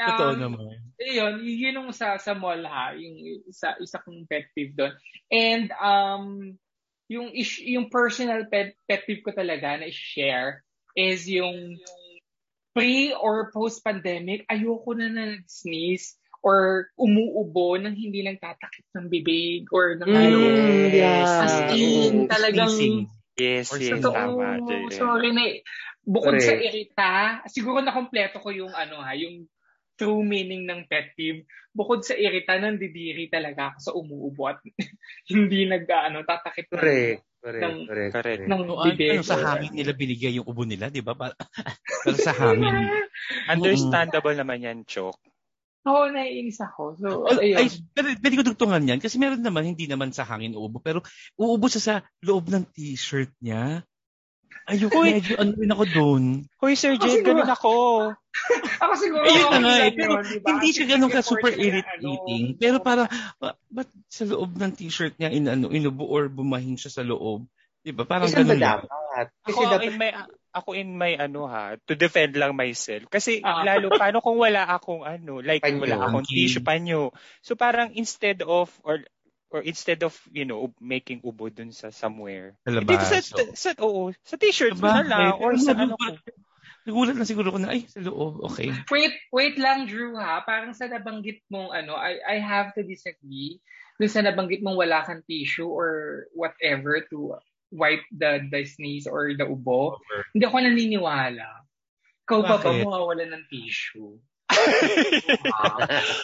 um, Totoo naman. Ayun, yun yung sa, sa mall ha, yung isa, isa kong pet peeve doon. And, um, yung, is, yung personal pet, pet peeve ko talaga na i-share is yung pre or post-pandemic, ayoko na na nag-sneeze or umuubo nang hindi nagtatakip ng bibig or ng ano. Mm, yeah. As in, Oo. talagang Sneezing. Yes, Or yes, Totoo. tama. Sorry na. Bukod sa Correct. irita, siguro na kompleto ko yung ano ha, yung true meaning ng pet peeve. Bukod sa irita, nandidiri talaga ako sa umuubo at hindi nag ano, tatakip ng, Correct. Correct. Ng- Correct. correct. ng No, ano, bibig. sa hangin nila binigay yung ubo nila, di ba? Para, para sa hangin. Understandable naman yan, Chok. Oo, naiinis ako. So, Ay, ayun. ay, pero pwede ko dugtungan yan kasi meron naman, hindi naman sa hangin uubo, pero uubo siya sa loob ng t-shirt niya. Ayoko, Uy. medyo ano rin ako doon. Hoy, Sir Jade, ganun ako. ako siguro, Ayun na okay nga eh, pero yun, di ba? hindi siya ganun ka super na, irritating. ano, Pero para, ba, ba't sa loob ng t-shirt niya in, ano, inubo or bumahin siya sa loob? Di ba? Parang Isang ganun lang. Ako dapat, in my ako in my ano ha, to defend lang myself. Kasi Ah. lalo paano kung wala akong ano, like Panyo. wala akong tissue panyo. So parang instead of or or instead of, you know, making ubo dun sa somewhere. Sa Dito sa, labas. oo. sa, oo, sa t-shirt mo na lang or Eh, sa ano ko. Nagulat na siguro ko na, ay, sa loob, okay. Wait, wait lang, Drew, ha? Parang sa nabanggit mong ano, I, I have to disagree. Dun sa nabanggit mong wala kang tissue or whatever to wipe the, the sneeze or the ubo. Hindi ako naniniwala. Ikaw pa ba Bakit? mawawala ng tissue?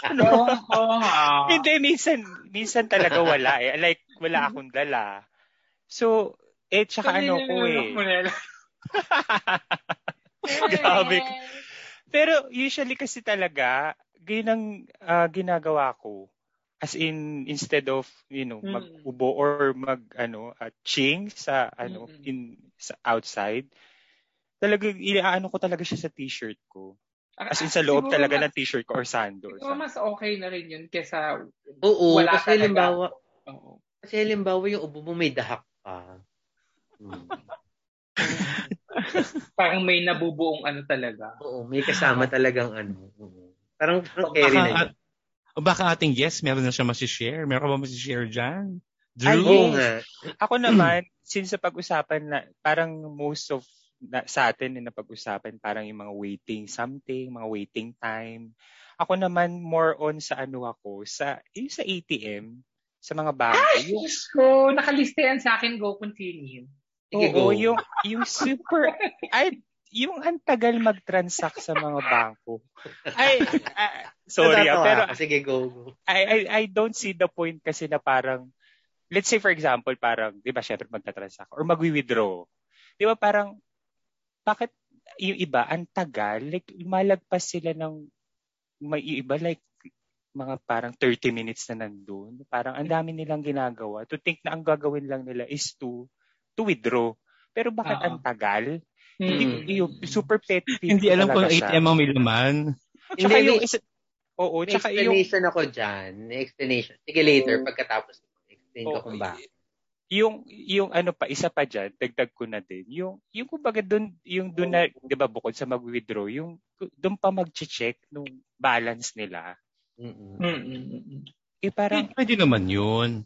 Ano? Oo, ha? Hindi, minsan, minsan talaga wala eh. Like, wala akong dala. So, eh, tsaka ano ko eh. Grabe. Pero usually kasi talaga, ganyan ang ah, ginagawa ko. As in, instead of, you know, Mm. mag-ubo or mag, ano, ah, ching sa, ano, Mm-mm. in, sa outside, talaga, iaano ko talaga siya sa t-shirt ko. As in, sa loob Siguro talaga mas- ng t-shirt ko or sando. Siguro mas okay na rin yun kesa oo, Wala kasi talaga. halimbawa, oo. kasi halimbawa yung ubo mo may dahak pa. Hmm. parang may nabubuong ano talaga. Oo, may kasama talagang ano. Parang, parang O carry na baka, yun. o baka ating guest, meron na siya masishare. Meron ka ba masishare dyan? Ay, Drew? Oo nga. Ako naman, since sa pag-usapan na, parang most of na, sa atin na napag-usapan, parang yung mga waiting something, mga waiting time. Ako naman, more on sa ano ako, sa, yung sa ATM, sa mga bangko. Yung, So, nakalista yan sa akin. Go, continue. Sige, oo, go. yung, yung super, ay, yung antagal mag-transact sa mga bangko. Ay, ah, sorry ah, Natatawa pero. Sige, go, go. I, I, I don't see the point kasi na parang, let's say for example, parang, di ba, syempre magta-transact or magwi-withdraw. Di ba, parang, bakit yung iba, ang tagal, like, malagpas sila ng, may yung iba, like, mga parang 30 minutes na nandun. Parang ang dami nilang ginagawa. To think na ang gagawin lang nila is to, to withdraw. Pero bakit Oo. ang tagal? Hmm. Hindi, yung super pet peeve Hindi alam kung talaga siya. ATM ang may laman. Tsaka Hindi, yung isa, oo, May tsaka yung, explanation ako dyan. May explanation. Sige, later, Oo. pagkatapos, explain ko Oo, kung bakit. Yung yung ano pa isa pa diyan dagdag ko na din yung yung kumbaga doon yung doon na 'di ba bukod sa mag-withdraw yung doon pa mag-check nung balance nila. Mm, mm, eh parang Pwede naman yun.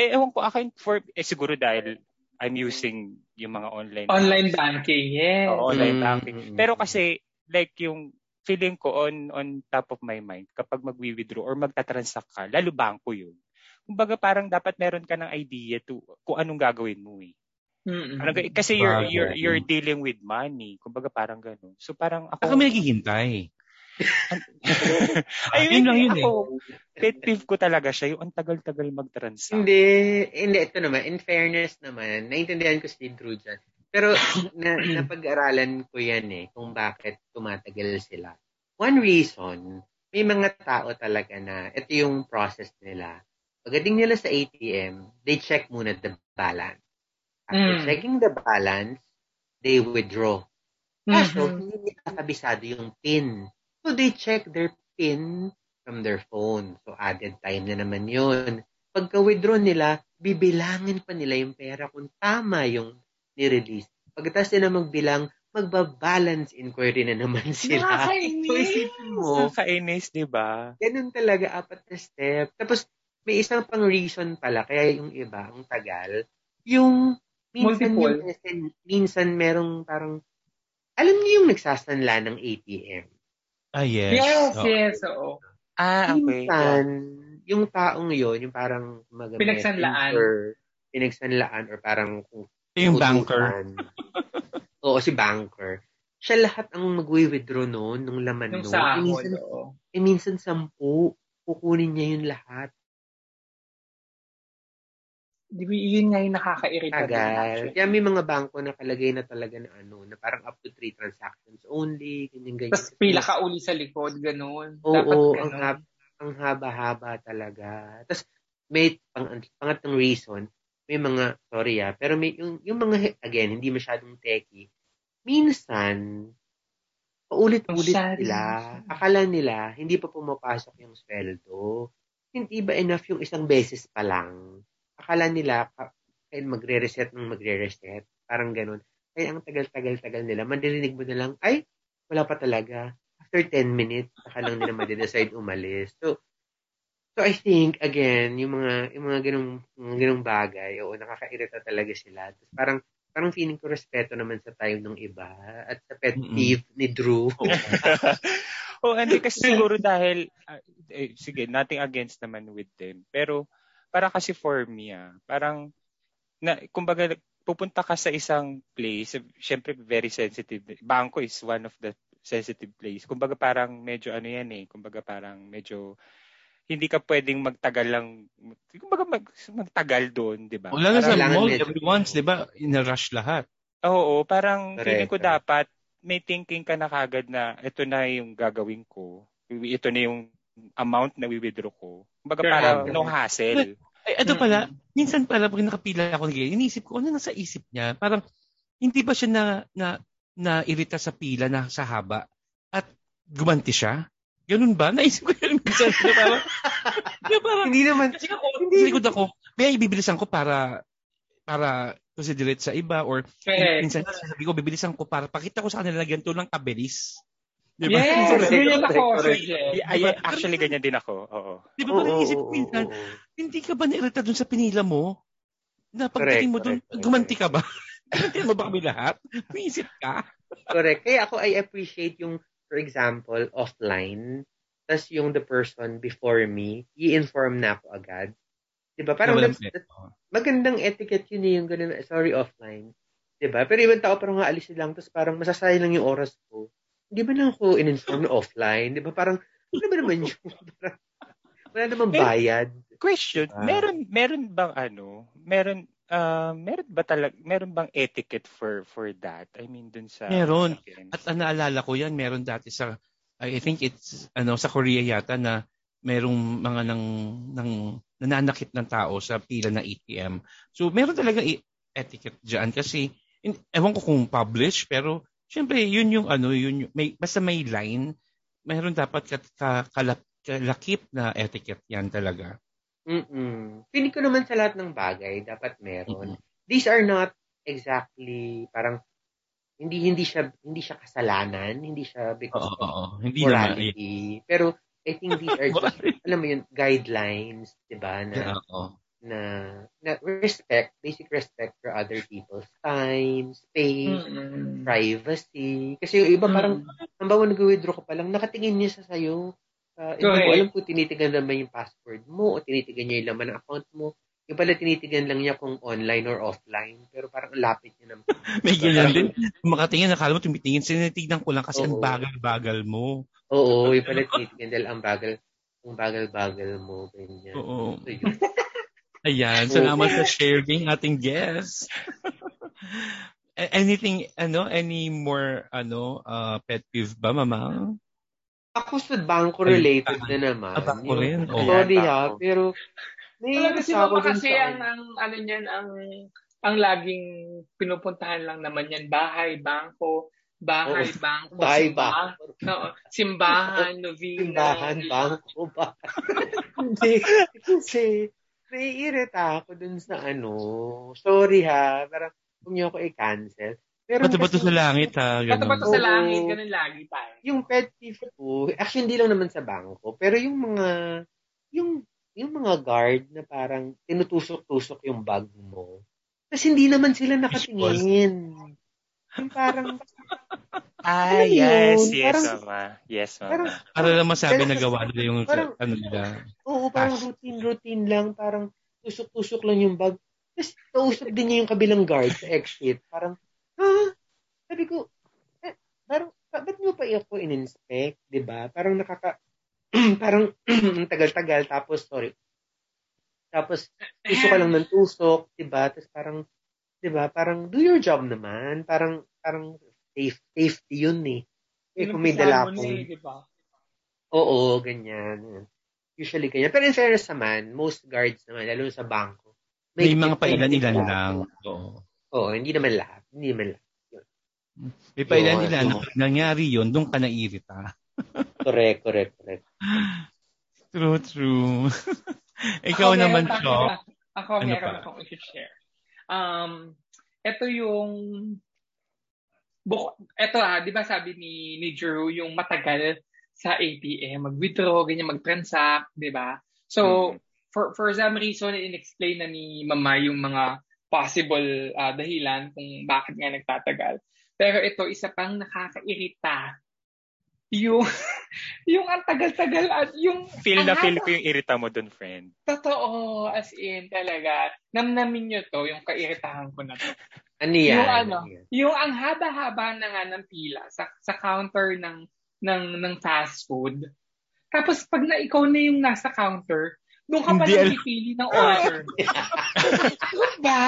eh ewan ko akin for eh siguro dahil I'm using yung mga online Online banking, yes. Oo, online Mm, banking. pero kasi like yung feeling ko on on top of my mind kapag magwi-withdraw or magta-transact ka lalo bangko yun kumbaga parang dapat meron ka ng idea to kung anong gagawin mo eh Mm, mm. Parang kasi you're you're you're dealing with money. Kumbaga parang gano'n. So parang ako may naghihintay. Ay, Yun lang yun eh. ako, pet peeve ko talaga siya, yung ang tagal-tagal mag-transact. Hindi, hindi, ito naman, in fairness naman, naintindihan ko si Drew dyan. Pero na, napag-aralan ko yan eh, kung bakit tumatagal sila. One reason, may mga tao talaga na, ito yung process nila. Pagdating nila sa ATM, they check muna the balance. After Mm. checking the balance, they withdraw. Kaso, Mhm. hindi nila kabisado yung PIN. So, they check their PIN from their phone. So, added time na naman yun. Pagka-withdraw nila, bibilangin pa nila yung pera kung tama yung ni-release. Pagkatapos nila magbilang, magbabalance inquiry na naman sila. Nakakainis. So, mo, Nakakainis, di ba? ganun talaga, apat na step. Tapos, may isang pang reason pala, kaya yung iba, ang tagal, yung minsan Multiple. yung SN, minsan merong parang, alam niyo yung nagsasanla ng ATM. Ah, yes. Yes, Oo. yes, oo. Ah, okay. Minsan, yung taong yon yung parang mag Pinagsanlaan. messenger, pinagsanlaan, or parang kung Yung banker. Oo, si banker. Siya lahat ang magwi-withdraw noon, nung laman Yung noon. Eh, sahod, minsan, oo. eh, minsan sampu, kukunin niya yun lahat. Di ba, yun nga yung nakaka-irita. Tagal. Kaya may mga bangko na kalagay na talaga na ano, na parang up to three transactions only, ganyan, ganyan. Tapos pila ka uli sa likod, ganun. Oo, Dapat ang, ganun. hab- ang haba-haba talaga. Tapos, may pang, pangatong reason, may mga, sorry ah, pero may, yung, yung mga, again, hindi masyadong techy, minsan, paulit-ulit Masyado. sila. Akala nila, hindi pa pumapasok yung sweldo. Hindi ba enough yung isang beses pa lang? Akala nila, ka- kaya magre-reset ng magre-reset. Parang ganun. Kaya ang tagal-tagal-tagal nila, mandirinig mo na lang, ay, wala pa talaga. After 10 minutes, saka lang nila madidecide umalis. So, so I think, again, yung mga, yung mga ganong, mga ganong bagay, oo, nakakairita talaga sila. Tapos parang, parang feeling ko respeto naman sa tayo ng iba at sa pet peeve mm-hmm. ni Drew. oh, hindi kasi siguro dahil, uh, eh, sige, nothing against naman with them. Pero, para kasi for me, ah, parang, na, kumbaga, pupunta ka sa isang place, syempre very sensitive. Bangko is one of the sensitive place. Kumbaga parang medyo ano yan eh, kumbaga parang medyo hindi ka pwedeng magtagal lang, kumbaga mag, magtagal doon, di ba? Wala na sa mall, everyone's, di ba, in-rush lahat. Oo, parang correct, feeling ko dapat may thinking ka na kagad na ito na yung gagawin ko. Ito na yung amount na wi-withdraw ko. Kumbaga sure, para no hassle. Ay, ito pala, mm-hmm. minsan pala pag nakapila ako ng inisip ko, ano nasa isip niya? Parang, hindi ba siya na, na, na irita sa pila na sa haba at gumanti siya? Ganun ba? Naisip ko yun minsan. parang, parang, hindi naman. Kasi ako, hindi. sa likod ako, may ibibilisan ko para, para considerate sa iba or Correct. minsan sabi ko, bibilisan ko para pakita ko sa kanila ganito lang kabilis. Di ba? Yes, ganyan ako. Ay, actually, ganyan din ako. Oo. Di ba parang isip ko minsan, hindi ka ba nairita dun sa pinila mo? Na pagdating mo dun, gumanti ka ba? Gumanti mo ba kami lahat? May isip ka? correct. Kaya ako, I appreciate yung, for example, offline, tas yung the person before me, i-inform na ako agad. Di ba? Parang that's, that's, magandang etiquette yun eh, yung ganun, sorry, offline. Di ba? Pero ibang tao parang aalis lang, tapos parang masasayang lang yung oras ko hindi ba lang ako in-inform na offline? Di ba parang, ano ba naman yun? Wala namang bayad. Question, uh, meron meron bang ano, meron uh, meron ba talag meron bang etiquette for for that? I mean dun sa Meron. Sa At uh, naalala ko 'yan, meron dati sa I think it's ano sa Korea yata na merong mga nang nang nananakit ng tao sa pila ng ATM. So meron talaga etiquette diyan kasi in, ewan ko kung publish pero Siyempre, yun yung ano, yun yung, may, basta may line, mayroon dapat ka, ka, kalap, kalakip na etiquette yan talaga. Mm-mm. Feeling ko naman sa lahat ng bagay, dapat meron. Mm-hmm. These are not exactly, parang, hindi hindi siya hindi siya kasalanan, hindi siya because oo, oo, oo. Hindi morality. Naman, Pero I think these are just, alam mo yun, guidelines, 'di ba? Na, oo na, na respect, basic respect for other people's time, space, mm-hmm. privacy. Kasi yung iba parang, mm-hmm. ang bawa nag-withdraw ka pa lang, nakatingin niya sa sayo. Uh, hindi mo alam kung tinitigan naman yung password mo o tinitigan niya yung laman ng account mo. Yung pala tinitigan lang niya kung online or offline. Pero parang lapit niya naman. May ganyan din. Kung makatingin, nakala mo tumitingin. Sinitignan ko lang kasi Oo. ang bagal-bagal mo. Oo, yung pala tinitigan dahil ang bagal, ang bagal-bagal mo. Ganyan. Oo. So, yun. Ayan, salamat sa sharing ating guest. Anything, ano, any more, ano, uh, pet peeve ba, mama? Ako sa banko related Ay, na naman. Ah, banko rin? Oh. Sorry ha, pero Naiinis ako dun kasi sa... ang, ang, ano niyan, ang, ang laging pinupuntahan lang naman yan, bahay, bangko, bahay, oh, bangko, bahay, simbahan, no, simbahan, novena. Simbahan, bangko, bahay. Hindi, kasi naiirita ako dun sa ano. Sorry ha, parang kung niyo ako i-cancel. Pero Bato-bato sa langit ha. Bato-bato sa langit, ganun lagi tayo. Yung pet peeve ko, actually hindi lang naman sa bangko, pero yung mga, yung, yung mga guard na parang tinutusok-tusok yung bag mo. Tapos hindi naman sila nakatingin. Yung parang, ah, yes, yes, parang, mama. Yes, mama. Parang, para lang masabi na gawa nila yung parang, ano nila. Oo, parang routine-routine lang. Parang tusok-tusok lang yung bag. Tapos kausap din niya yung kabilang guard sa exit. Parang, ha? Sabi ko, eh, parang, ba't nyo pa ako in-inspect? ba diba? Parang nakaka, parang tagal-tagal. Tapos, sorry. Tapos, tusok ka lang ng tusok, diba? Tapos parang, 'di ba? Parang do your job naman. Parang parang safe safety 'yun eh. Eh kung may dala akong eh, diba? Oo, ganyan. Usually ganyan. Pero in fairness naman, most guards naman, lalo sa bangko, may, may mga pailan-ilan lang. Oo. Oo, hindi naman lahat. Hindi naman lahat. Yun. May pailan-ilan na nangyari yun, doon ka nairita. correct, correct, correct. True, true. Ikaw ako naman, Chok. Ako, ano meron akong i-share. Um, ito yung Buk- eto ah, di ba sabi ni, ni Drew, yung matagal sa ATM, mag-withdraw, ganyan, mag-transact, di ba? So, mm. for, for some reason, in-explain na ni Mama yung mga possible uh, dahilan kung bakit nga nagtatagal. Pero ito, isa pang nakakairita yung yung ang tagal-tagal at yung feel na feel ko yung irita mo dun, friend. Totoo, as in talaga. Namnamin nyo to, yung kairitahan ko na to. Ano yan? Yung ano, yung ang haba-haba na nga ng pila sa, sa counter ng ng ng fast food. Tapos pag na ikaw na yung nasa counter, doon ka pa lang pipili ng order. diba?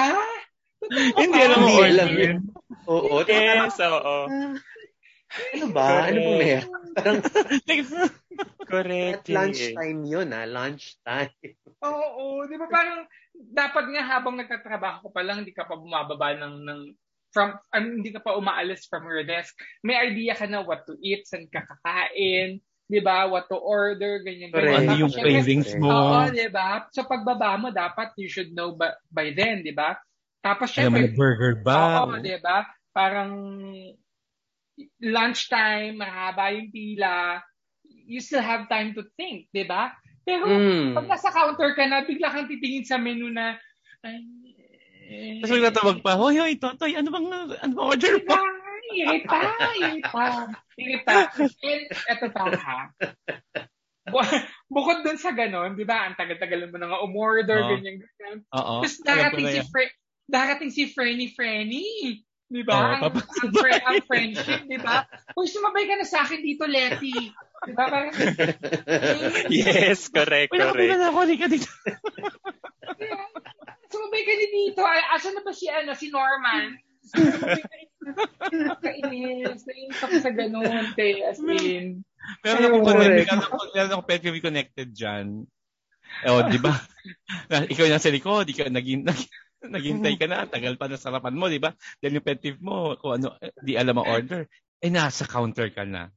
Hindi alam mo order. Oo. Yes, oo. Ano ba? Correct. Ano ba meron? Parang, Correct. At lunchtime yun, ah. Lunchtime. Oo, oo. Di ba parang, dapat nga habang nagtatrabaho ko pa lang, hindi ka pa bumababa ng, ng from um, hindi ka pa umaalis from your desk. May idea ka na what to eat, saan ka kakain, 'di ba? What to order, ganyan ganyan. Ano yung cravings mo? Oo, 'di ba? So pagbaba mo dapat you should know by, by then, 'di ba? Tapos syempre, ano burger ba? Oo, 'di ba? Parang lunchtime, mahaba yung pila, you still have time to think, di ba? Pero mm. pag nasa counter ka na, bigla kang titingin sa menu na, ay, eh, Tapos nagtatawag pa, hoy, hoy, Totoy, ano bang, ano bang order mo? Irita, irita, irita. And eto pa ha. Bukod dun sa ganon, di ba, ang tagal-tagal mo na nga umorder, oh. ganyan, ganyan. Oo. Tapos darating si, Fre- darating si Frenny Frenny. Di ba? Oh, ang, ang, fr- ang friendship, di ba? Uy, sumabay ka na sa akin dito, Letty. Yes, correct, Wala correct. Wala ako, ka dito. sumabay ka dito. Ay, asan na ba si, ano, si Norman? Kainis. Nainis ako sa ganun, te. As in. Meron akong connected. Meron akong pet connected dyan. Eh, oh, di ba? Ikaw yung nasa likod, ikaw naging, naging Naghintay ka na, tagal pa na sarapan mo, di ba? Dahil yung pet mo, kung ano, di alam ang order. Eh, nasa counter ka na.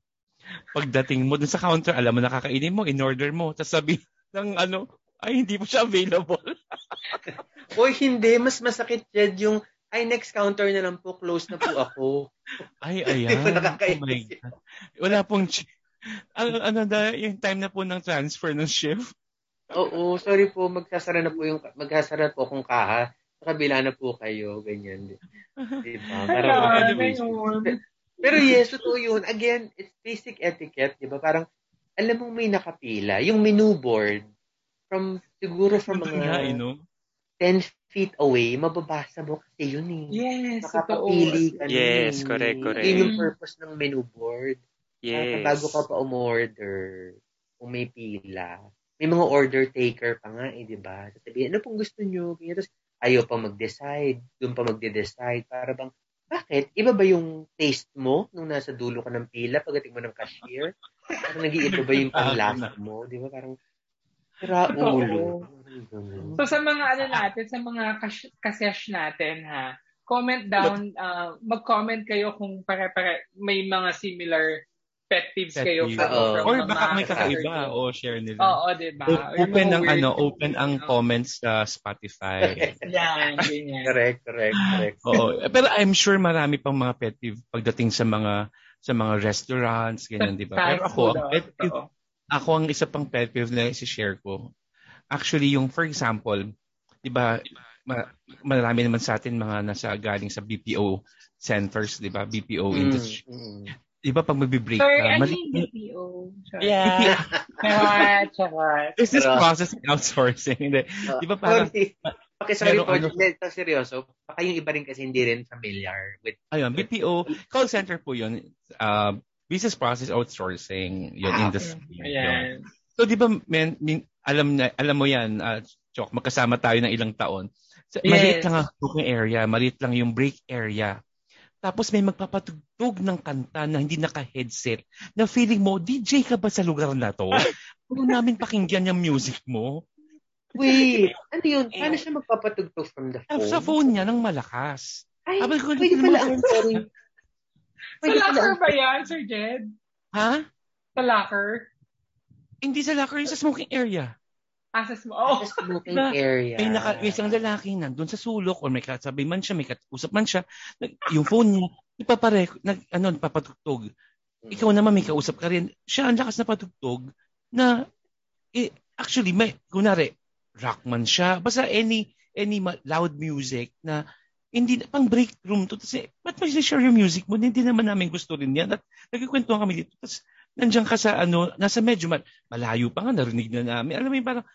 Pagdating mo dun sa counter, alam mo na kakainin mo, in-order mo. Tapos sabi ng ano, ay, hindi mo siya available. Oy, hindi. Mas masakit yan yung, ay, next counter na lang po, close na po ako. Ay, ayan. oh my God. Wala pong, ano, ano na, yung time na po ng transfer ng shift. Oo, sorry po, magsasara na po yung, magsasara po akong kaha kabila na po kayo, ganyan. Diba? Ano, pero yes, totoo yun. Again, it's basic etiquette, di ba? Parang, alam mo may nakapila. Yung menu board, from, siguro from mga nga, you know? 10 feet away, mababasa mo kasi yun eh. Yes, Nakapapili ka Yes, eh. correct, correct. Yun yung purpose ng menu board. Yes. bago ka pa umorder, kung may pila, may mga order taker pa nga eh, di ba? Sasabihin, ano pong gusto nyo? Tapos, ayaw pa mag-decide, doon pa magde-decide, para bang, bakit? Iba ba yung taste mo nung nasa dulo ka ng pila pagdating mo ng cashier? Parang nag-iiba ba yung panlasa mo? Di ba? Parang, sira ulo. So sa mga ano natin, sa mga kas- kasesh natin ha, comment down, uh, mag-comment kayo kung pare-pare may mga similar pet peeves pet kayo. From, uh, from or baka may kakaiba o share nila. Oo, di ba? Open ang ano, open ang comments sa Spotify. Yan, ganyan. correct, correct, correct. Oo. Pero I'm sure marami pang mga pet peeve pagdating sa mga sa mga restaurants, ganyan, di ba? Pero ako, ang pet peeve, ako ang isa pang pet peeve na i-share ko. Actually, yung for example, di ba, ma- marami naman sa atin mga nasa galing sa BPO centers, di ba? BPO mm, industry. Mm. Di ba pag magbe-break Sorry, ka? ano yung BPO? Sorry. Yeah. Charot, charot. Is this process outsourcing? Hindi. Di ba parang... Okay, sorry po. Ano, seryoso. Baka yung iba rin kasi hindi rin familiar with... Ayun, BPO. Call center po yun. Uh, business process outsourcing. Yun, ah, industry. Ayan. So, di ba, men, min, alam, na, alam mo yan, uh, Chok, magkasama tayo ng ilang taon. So, yes. Maliit lang ang booking area, maliit lang yung break area. Tapos may magpapatugtog ng kanta na hindi naka-headset na feeling mo, DJ ka ba sa lugar na to? Kung namin pakinggan yung music mo. Wait, ano yun? Paano siya magpapatugtog from the phone? Sa phone niya, ng malakas. Ay, Habang ko, pwede pala ang sorry. Sa locker ba yan, Sir Jed? Ha? Sa locker? Hindi sa locker, yung sa smoking area. Access mo. Oh. Smoking na, area. May, naka, isang lalaki nandun sa sulok or may kasabi man siya, may kausap man siya. Yung phone niya, ipapare, nag, ano, papatugtog. Ikaw naman may kausap ka rin. Siya ang lakas na patugtog na eh, actually may kunare rock man siya. Basta any any loud music na hindi pang break room to kasi ba't mo share yung music mo hindi naman namin gusto rin yan at nagkikwentuhan kami dito tapos nandiyan ka sa ano nasa medyo mal, malayo pa nga narinig na namin alam mo yung parang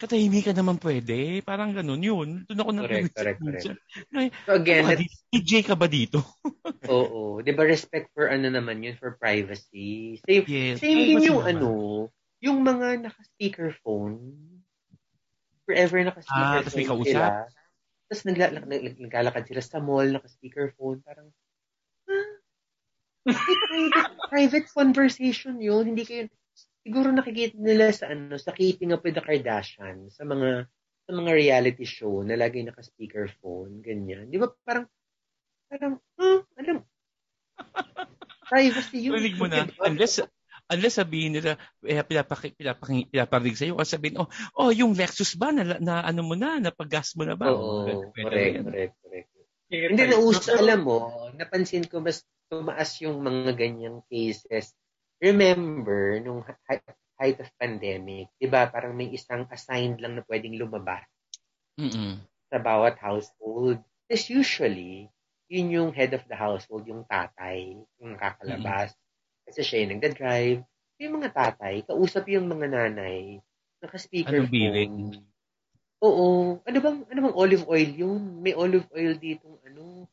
katahimikan naman pwede. Parang ganun yun. Doon ako correct correct correct. so again ano DJ ka ba dito? Oo. Di ba respect for ano naman yun? For privacy. Same yes. same din yung ano yung mga naka-speakerphone. Forever naka-speakerphone ah, may kausap? sila. Tapos nagla- naglalakad sila sa mall, naka-speakerphone, parang, huh? private, private conversation yun. Hindi kayo, siguro nakikita nila sa ano, sa Keeping Up with the Kardashians, sa mga sa mga reality show na lagi naka-speakerphone, ganyan. Di ba parang, parang, huh? Alam, privacy yun. Tulig mo na. Unless, unless sabihin nila, eh, pinapaki, pinapaki, pinaparinig sa'yo, kasi sabihin, oh, oh, yung Lexus ba, na, na ano mo na, napag-gas mo na ba? Oo, oh, correct, correct, correct. Hindi na uso, alam mo, napansin ko, mas tumaas yung mga ganyang cases. Remember, nung height of pandemic, di ba, parang may isang assigned lang na pwedeng lumabas Mm-mm. sa bawat household. Because usually, yun yung head of the household, yung tatay, yung kakalabas. Mm-hmm kasi siya yung nagda-drive. Yung mga tatay, kausap yung mga nanay, naka-speaker Anong phone. Oo. Ano bang, ano bang olive oil yun? May olive oil dito, ano,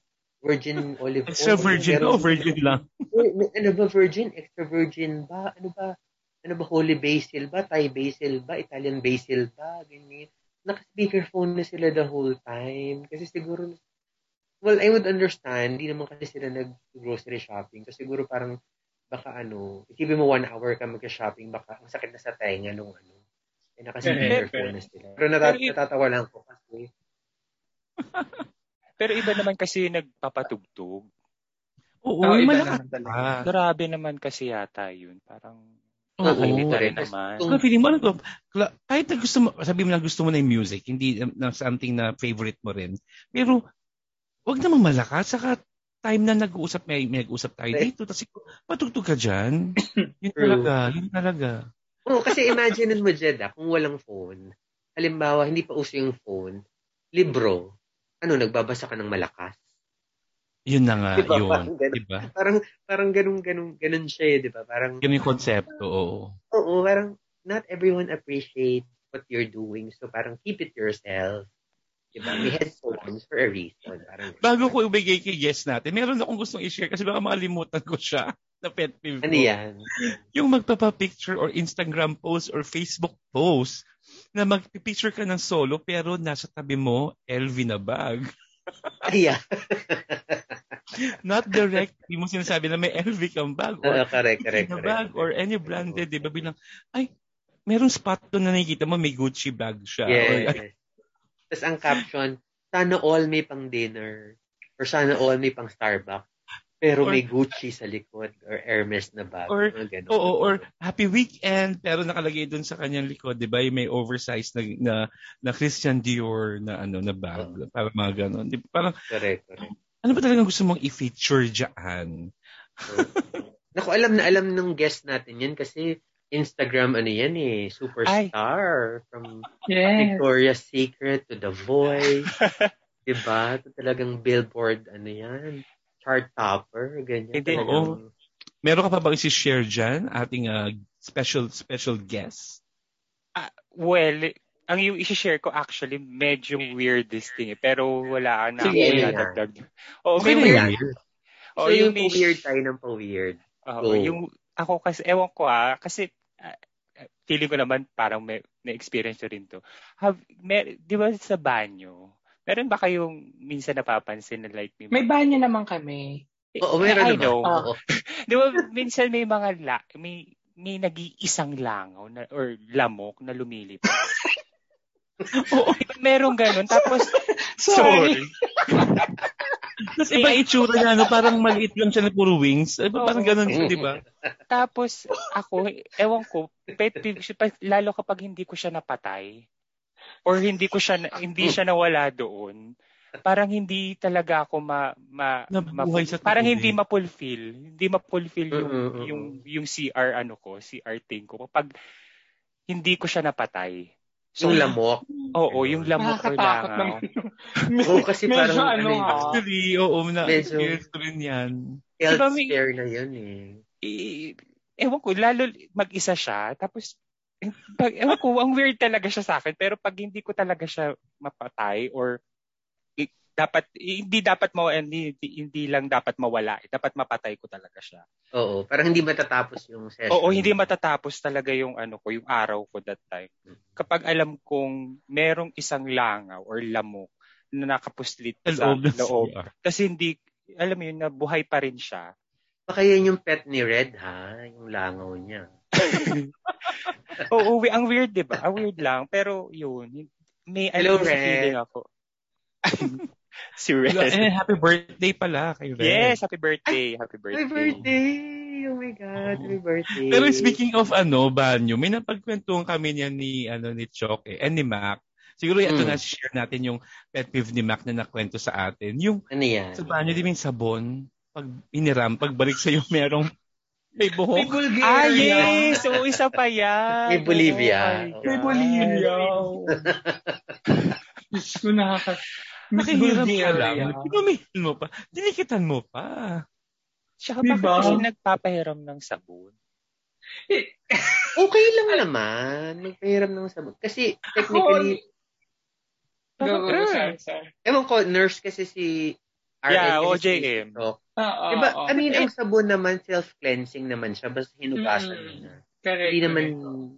virgin olive extra oil. Extra virgin, o oh, virgin lang. ano ba virgin? Extra virgin ba? Ano ba? Ano ba holy basil ba? Thai basil ba? Italian basil ba? Ganyan. Naka-speakerphone na sila the whole time. Kasi siguro, well, I would understand, hindi naman kasi sila nag-grocery shopping. Kasi siguro parang baka ano, isipin mo one hour ka magka-shopping, baka ang sakit na sa tenga nung ano. Eh, nakasimular phone na sila. Pero natat- pero, natatawa lang ko kasi. pero iba naman kasi nagpapatugtug. Oo, oh, iba naman talaga. Ah. Grabe naman kasi yata yun. Parang Oo, oh, oh, rin naman. Kung feeling mo, ano, kahit na gusto mo, sabi mo na gusto mo na yung music, hindi na something na favorite mo rin. Pero, wag namang malakas. Saka, time na nag-uusap, may, may nag-uusap tayo dito, tapos patugtog ka dyan. Yun talaga, yun talaga. Oo, oh, kasi imagine mo, Jed, ah, kung walang phone, halimbawa, hindi pa uso yung phone, libro, ano, nagbabasa ka ng malakas. Yun na nga, diba? yun. Parang ganun, diba? Parang, parang ganun, ganun, ganun siya eh, di ba? Parang, ganun yung konsepto, oo. Oo, parang, not everyone appreciate what you're doing, so parang keep it yourself. Diba? May headphones for a reason. Parang, Bago ko ibigay kay guest natin, meron akong gustong i-share kasi baka makalimutan ko siya na pet peeve Ano yan? Yung magpapa-picture or Instagram post or Facebook post na magpipicture ka ng solo pero nasa tabi mo LV na bag. yeah. Not direct, hindi mo sinasabi na may LV kang bag or uh, correct, correct, na correct, bag or any branded, di ba? Bilang, ay, merong spot doon na nakikita mo, may Gucci bag siya. Yes, or, yes. Tapos ang caption, sana all may pang dinner or sana all may pang Starbucks. Pero or, may Gucci sa likod or Hermes na bag. Or, oo, or happy weekend pero nakalagay doon sa kanyang likod, 'di ba? May oversized na, na na Christian Dior na ano na bag, oh. para mga ganun. Di, parang correct, correct. Ano ba talaga gusto mong i-feature diyan? Oh. Naku, alam na alam ng guest natin 'yan kasi Instagram ano yan eh, superstar Ay. from yes. Victoria's Secret to The Voice. diba? Ito talagang billboard ano yan, chart topper, ganyan. Hindi, oh. Meron ka pa ba isi-share dyan, ating uh, special special guest? Uh, well, ang yung isi-share ko actually medyo weird this thing eh, pero wala na ako nadagdag. Oh, okay, may weird. Oh, so, yung, yung weird tayo ng pa-weird. Oh, yung ako kasi, ewan ko ah, kasi uh, feeling ko naman parang may, may experience rin to. Have, may, di ba sa banyo, meron ba kayong minsan napapansin na like may, may banyo naman kami. Oo, meron I naman. know. Oh. di ba minsan may mga la, may may nag-iisang langaw na, or lamok na lumilipad. Oo, merong ganun. Tapos, sorry. Tapos iba itsura niya, no? parang maliit lang siya na puro wings. Iba, parang ganun siya, di ba? Tapos ako, ewan ko, pet peeve, lalo kapag hindi ko siya napatay or hindi ko siya hindi siya nawala doon. parang hindi talaga ako ma, ma, ma sa parang hindi ma-fulfill, hindi ma-fulfill yung uh-uh. yung yung CR ano ko, CR thing ko kapag hindi ko siya napatay. So, yung lamok. Oo, yung lamok ko lang. oo, kasi medyo parang ano, ano Actually, oo, na medyo, rin yan. Health diba, scare na yun eh. eh. Ewan ko, lalo mag-isa siya, tapos pag, ewan ko, ang weird talaga siya sa akin, pero pag hindi ko talaga siya mapatay or dapat hindi dapat mo hindi, hindi lang dapat mawala eh. dapat mapatay ko talaga siya. Oo parang hindi matatapos yung session. Oo hindi matatapos talaga yung ano ko yung araw ko that time. Kapag alam kong merong isang langaw or lamok na nakapuslit sa loob, loob kasi hindi alam mo yun na buhay pa rin siya. Baka yan yung pet ni Red ha? Yung langaw niya oo ang weird diba ang weird lang pero yun may Hello, Red. feeling ako si Red. And happy birthday pala kay Red. Yes, happy birthday. Ay, happy birthday. Happy birthday. Oh my God, happy birthday. Pero speaking of ano, banyo, may napagkwentuhan kami niya ni, ano, ni Chok eh, and ni Mac. Siguro ito mm. na share natin yung pet peeve ni Mac na nakwento sa atin. Yung ano yan? sa banyo, di ba yung sabon, pag iniram, pagbalik sa'yo merong may buhok. May Bulgaria. Ah, yes. So, isa pa yan. May Bolivia. Oh, may Bolivia. Diyos ko nakaka... Ka lang. Pinumihil mo pa. Dinikitan mo pa. Tsaka diba? bakit kasi nagpapahiram ng sabon? okay lang naman. Magpahiram ng sabon. Kasi technically, Go, go, sorry, Ewan ko, nurse kasi si RN. Yeah, OJM. So, uh, diba, uh, I mean, ang sabon naman, self-cleansing naman siya. Basta hinugasan mm. mo na. Correct. Hindi naman,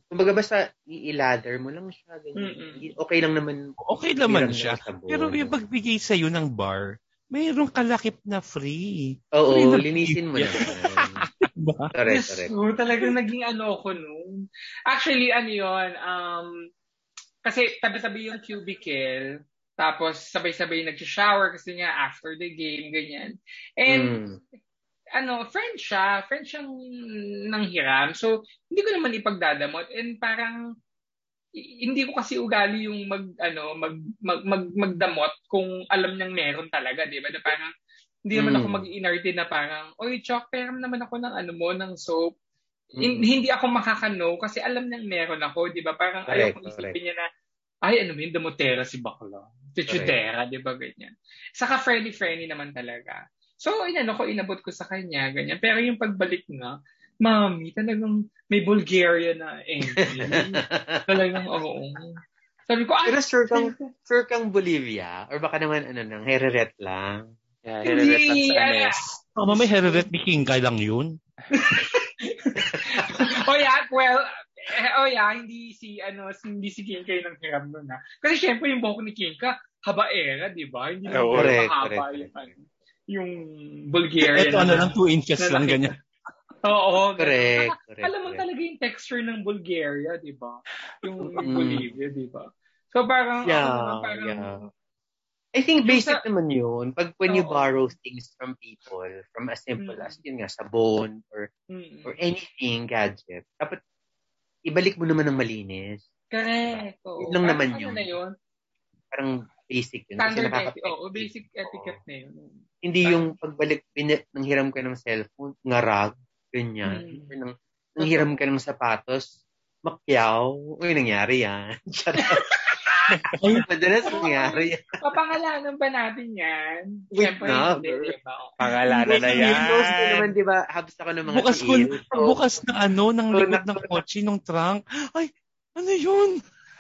kumbaga basta i-lather mo lang siya. Ganyan. Okay lang naman. Okay naman siya. Pero yung pagbigay sa'yo ng bar, mayroong kalakip na free. Oo, free na linisin mo naman. diba? Correct, correct. So, talagang naging ano ako noon. Actually, ano yun, um, kasi tabi-tabi yung cubicle, tapos sabay-sabay nag-shower kasi nga after the game, ganyan. And mm ano, friend siya, friend siyang nanghiram. So, hindi ko naman ipagdadamot and parang hindi ko kasi ugali yung mag ano mag, mag, mag magdamot kung alam niyang meron talaga, 'di ba? Na parang hindi naman mm. ako mag-inarte na parang, "Oy, Chok, peram naman ako ng ano mo, ng soap." Mm. Hindi ako makakano kasi alam niyang meron ako, 'di ba? Parang correct, ayaw kong isipin niya na ay, ano yun, damotera si bakla. Tichudera, di ba, ganyan. Saka friendly-friendly naman talaga. So, inano ko, inabot ko sa kanya, ganyan. Pero yung pagbalik nga, mami, talagang may Bulgaria na ending. talagang, oo. Sabi ko, ah, Pero sure kang, sure kang Bolivia? Or baka naman, ano nang, hereret lang? Yeah, hereret lang sa Anes. Oh, may hereret ni Kingkay lang yun. oh yeah, well, eh, oh yeah, hindi si ano, hindi si Kingkay nang hiram nun ha. Kasi syempre yung buhok ni Kingka, habaera, di ba? Hindi lang oh, correct, correct, yung, correct. Ano yung Bulgarian. Ito ano lang, 2 inches lang ganyan. Oo, correct, correct. Alam mo talaga yung texture ng Bulgaria, di ba? Yung mm. Bolivia, di ba? So parang, yeah, ako parang, yeah. I think basic sa, naman yun. Pag when you borrow things from people, from as simple mm. as yun nga, sabon or mm. or anything, gadget, dapat ibalik mo naman ng malinis. Correct. Oo. Yun lang naman ano yun. Na yun. Parang basic yun. Standard etiquette. Oo, basic etiquette na yun. Hindi yung pagbalik, bin- nang hiram ka ng cellphone, ngarag, ganyan. Hmm. Nang, nang hiram ka ng sapatos, makyaw. Uy, nangyari yan. Ay, madalas nangyari. Papangalanan ba natin yan? Wait Siyempre, na. Hindi, diba? Pangalanan na yan. Close ko naman, di ba? Habs ako ng mga bukas ko, so, bukas na ano, ng likod ng kotse, ng trunk. Ay, ano yun?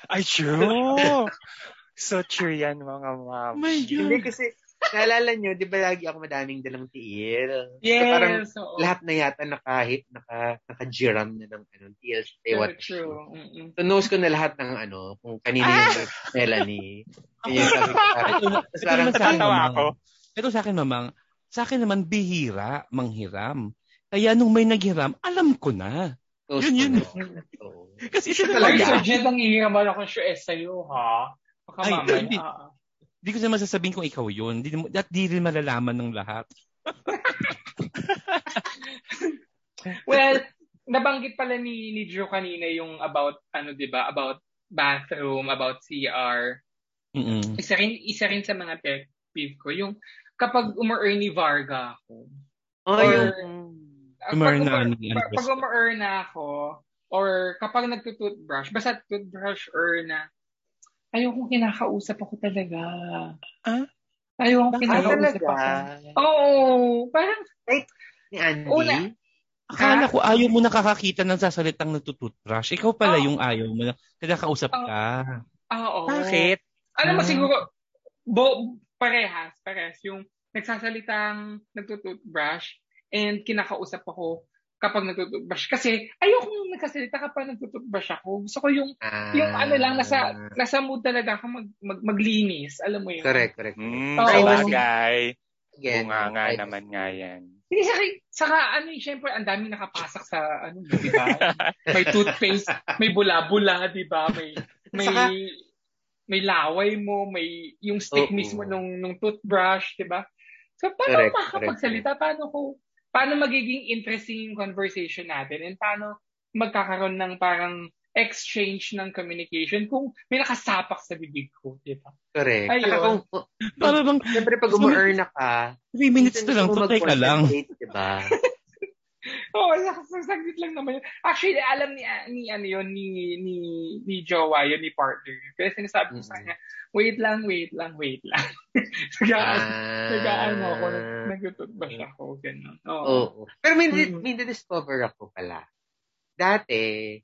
Ay, true. so true yan, mga. Oh my God. Hindi kasi, Naalala nyo, di ba lagi ako madaming dalang tiil? Yes. So parang oo. lahat na yata nakahit, naka, naka-jiram na ng ano, tiil. Stay what true. Mm-mm. So knows ko na lahat ng ano, kung kanino ah! yung Melanie. Kaya sabi ko, ito, parang natatawa ako. Ito sa akin, mamang, sa akin naman, bihira, manghiram. Kaya nung may naghiram, alam ko na. Close yun, yun. Kasi siya talaga. Ay, Sir Jed, ang ihiraman ako sure sa'yo, ha? Baka Ay, mamaya. Hindi, ko naman sasabihin kung ikaw yun. Di, at di rin malalaman ng lahat. well, nabanggit pala ni, ni Drew kanina yung about, ano, di ba, about bathroom, about CR. Mm-mm. Isa rin, isa rin sa mga pet, peeve ko. Yung kapag uma-Ernie Varga ako. Oh, Or- yung... Pag Umar na pag, uma-earn na ako, or kapag nagtutoothbrush, basta toothbrush earn na, ayokong kinakausap ako talaga. Ah? Ayokong Bakit? Ah, kinakausap talaga? ako. Oo. Parang, Ni Andy? Una. Akala ko ayaw mo nakakakita ng sasalitang nagtututbrush. Ikaw pala Oh. yung ayaw mo na kinakausap Oh. ka. ah, oo. Bakit? Alam mo Ah. siguro, bo, parehas, parehas. Yung nagsasalitang nagtutoothbrush and kinakausap ako kapag nagtutoothbrush. Kasi ayokong nagsasalita kapag nagtutoothbrush ako. Gusto ko yung, Ah, yung ano lang, nasa, nasa mood talaga ako mag, mag, maglinis. Alam mo yun? Correct, correct. Hmm, Oo. sabagay. Again, Oo nga I- naman nga yan. Hindi, saka, saka ano yung syempre, ang daming nakapasok sa, ano, di ba? may toothpaste, may bula-bula, di ba? May, may, Saka- may laway mo, may yung stick Oo. mismo nung, nung toothbrush, di ba? So, paano Correct, makakapagsalita? Paano ko, paano magiging interesting yung conversation natin? And paano magkakaroon ng parang exchange ng communication kung may nakasapak sa bibig ko, di ba? Correct. Ayun. Saka kung, Para bang siyempre pag umu-earn na ka, 3 minutes na lang, tutay ka lang. Diba? Oo, oh, saglit lang naman yun. Actually, alam ni, ni ano yun, ni, ni, ni Jowa yun, ni partner. Kaya sinasabi ko sa kanya, wait lang, wait lang, wait lang. Nagaan, Ah. nagaan ako, nag-toothbrush ako, gano'n. Oo. Oo. Pero may, Mm. may discover ako pala. Dati,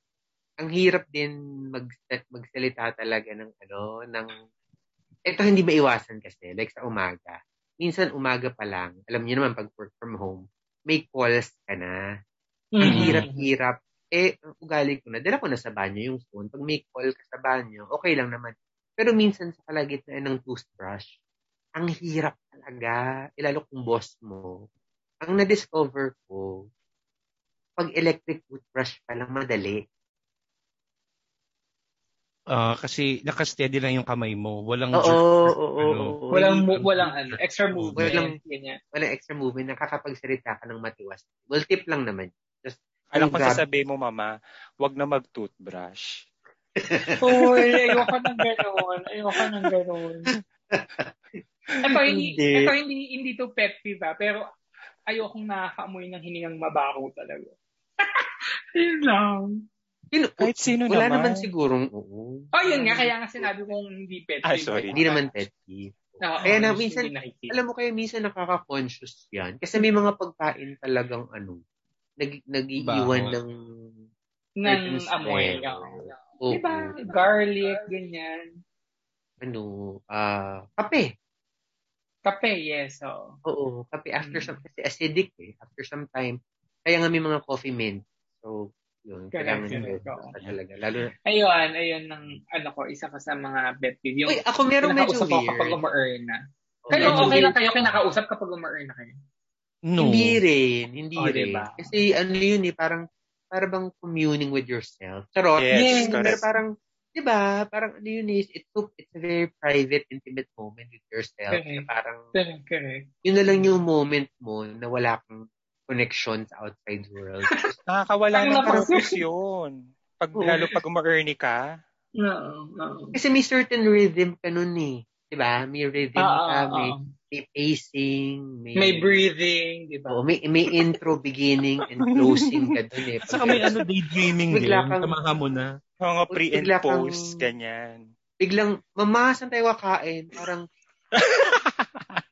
ang hirap din mag, magsalita talaga ng ano, ng, ito hindi maiwasan kasi, like sa umaga. Minsan umaga pa lang, alam niyo naman pag work from home, may calls ka na. Ang Mhm. hirap-hirap. Eh, ang ugali ko na, dala ko na sa banyo yung phone. Pag may call ka sa banyo, okay lang naman. Pero minsan sa kalagitnaan ng toothbrush, ang hirap talaga. Ilalo kung boss mo. Ang na-discover ko, pag electric toothbrush pa lang madali. Ah, kasi nakasteady lang yung kamay mo. Walang Oo, jerk. oo, oo, ano. oo. Walang, mo- walang ano, extra movement. Walang- ganyan. walang extra movement. Nakakapagsalita ka ng matiwas. Well, tip lang naman. Just, Alam ko sasabihin mo, mama, wag na mag-toothbrush. Uy, ayoko ng gano'n. Ayoko ng gano'n. Ito, hindi, Hindi. ito, hindi, hindi to pet peeve ah, pero ayokong nakakaamoy ng hiningang mabaho talaga. Yun lang. Sino, Kahit sino wala naman. naman sigurong, oo. Oh, yun nga, kaya nga sinabi kong hindi pet Ah, sorry. Hindi naman pet peeve. Oo, Kaya na, minsan, alam mo kaya minsan nakaka-conscious yan. Kasi may mga pagkain talagang ano, nag, nag-iiwan ng ng amoy. Oo. Diba? Garlic, ganyan. ano, ah, kape. Kape, yes. oo. Oo, kape after Mm. some, kasi acidic eh, after some time. Kaya nga may mga coffee mint. So, yun, Correct, kailangan oo. talaga. Lalo na, Ayun, ayun ng ano ko, isa ka sa mga peeve. Yung uy, ako meron medyo kinakausap ko kapag weird. uma-earn na. Kayo, medyo okay lang weird. kayo kinakausap kapag uma-earn na kayo. No. Hindi rin, hindi Oh, rin. diba? Kasi ano yun eh, parang, parang bang communing with yourself. Charot. Yes, Pero correct. parang, di ba, parang ano yun is, it's, so, it's a very private, intimate moment with yourself. Correct. Na parang, Correct, correct. yun na lang yung moment mo na wala kang connection sa outside world. Nakakawala Ang ng purpose yun. Pag, Oo. lalo pag uma-earny ka. Oo, oo. Kasi may certain rhythm ka nun eh. Di ba? May rhythm Oo, ka, oo, may, oo. may pacing, may, May breathing, di ba? Oo, may, may intro, beginning, and closing ka dun eh. At saka may ano, daydreaming din. Bigla kang- Tamaha mo na. Mga pre and Bigla kang- post, ganyan. Biglang, mama, saan tayo kakain? Parang,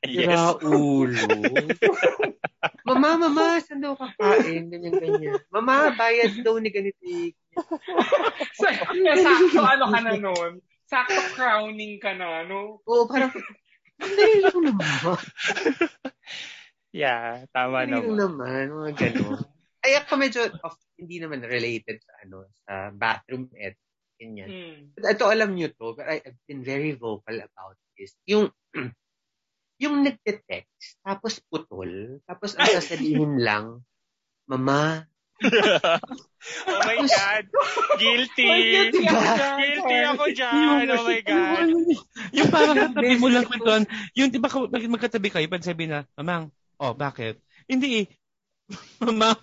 Yes. Sira ulo. Mama, mama, saan daw kakain? Ganyan, ganyan. Mama, bayad daw ni ganito. eh. So, yeah, sakto ano ka na nun. Sakto crowning ka na, no? Oo, parang, ang dali lang naman. Yeah, tama dali naman. naman. Mga ganun. Ay, ako medyo, of, hindi naman related sa ano, sa bathroom ed. Ganyan. Hmm. But ito, alam nyo to, but I, I've been very vocal about this. Yung, yung nagte-text, tapos putol, tapos ang sasabihin lang, Mama, oh my God. Guilty. Guilty ako dyan. Guilty ako dyan. Oh my God. Yung parang katabi mo lang kwentuhan. Yung di ba magkatabi kayo, pag sabi na, Mamang, oh, bakit? Hindi eh. Mamang,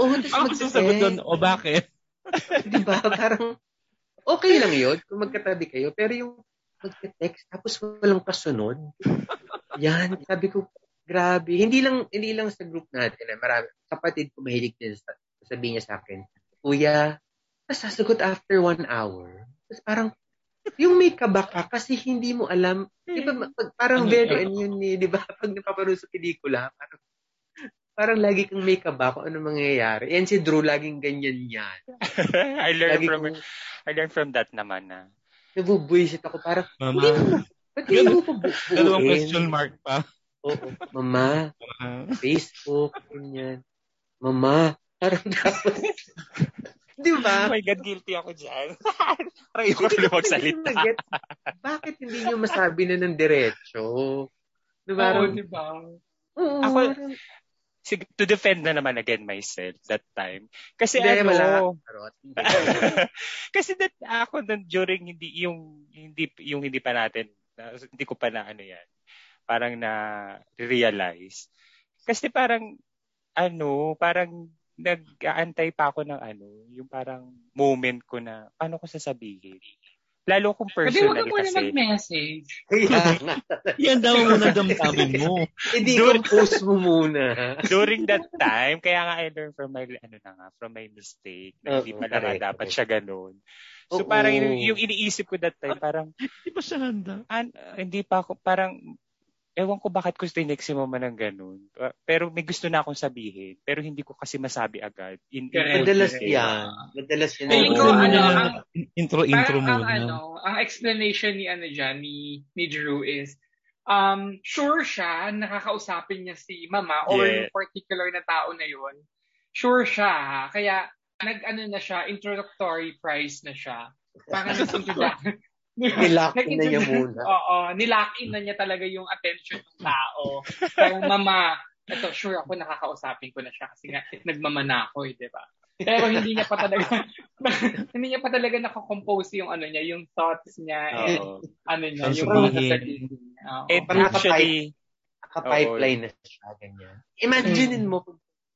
oo, tapos ako sasagot doon, oh, bakit? Di ba? Parang, okay lang yun kung magkatabi kayo. Pero yung, magte-text tapos walang kasunod. Yan, sabi ko, grabe. Hindi lang hindi lang sa group natin, eh. marami kapatid ko mahilig din sa sabihin niya sa akin, Kuya, tapos sasagot after one hour. Tapos parang, yung may kaba ka kasi hindi mo alam. Di ba, pag, parang Ano very, ano yun eh, di ba? Pag napapanood sa pelikula, parang, parang lagi kang may kaba kung ano mangyayari. Yan si Drew, laging ganyan yan. I learned Lagi from kong I learned from that naman na. Nabubuisit ako. Parang, Mama, hindi mo, ba't hindi mo pa dalawang question mark pa. Oo, mama, Ah. Facebook, ganyan. Mama, parang tapos, di Oh ba? my God, guilty ako dyan. Parang Hindi tuloy ko magsalita. mag-get. Bakit hindi nyo masabi na ng diretso? Di ba? Oo, Parang, di ba? oo, Ako- parang- to defend na naman again myself that time. Kasi Hindi, ano, wala. Kasi that ako nun during hindi yung hindi yung hindi pa natin na- hindi ko pa na ano yan parang na realize kasi parang ano parang nag-aantay pa ako ng ano yung parang moment ko na paano ko sasabihin lalo kung Pwede wag personal ka muna kasi mag-message. Kaya nga. Yan daw unang damdamin mo. Hindi ko post mo muna. during that time kaya nga I learned from my ano na nga from my mistake na hindi Oo, pala nga dapat siya ganun so Oo. parang yung, yung iniisip ko that time parang Di ba siya handa? an, hindi pa ako, parang, ewan ko bakit ko tinext si mama ng ganun. Pa- Pero may gusto na akong sabihin. Pero hindi ko kasi masabi agad. In. Madalas yan. Madalas yan. Feeling ko, muna ano, ang- intro, intro Parang ang muna. ano, ang explanation ni ano dyan, ni, ni Drew is, um, sure siya, nakakausapin niya si mama or Yeah. yung particular na tao na yun. Sure siya, kaya nag-ano na siya, introductory prize na siya. Parang nag-introduction. Nilock in na niya muna. Oo, nilock in na niya talaga yung attention ng tao. Parang mama, ito sure ako nakakausapin ko na siya kasi nga nagmamana ako eh, di ba? Pero hindi niya pa talaga hindi niya pa talaga nakakompose yung ano niya, yung thoughts niya and Oo. ano niya, yung mga sabihin. sasabihin niya. Oo. And Parang actually, Naka-pipeline na siya. Ganyan. Imaginein mo,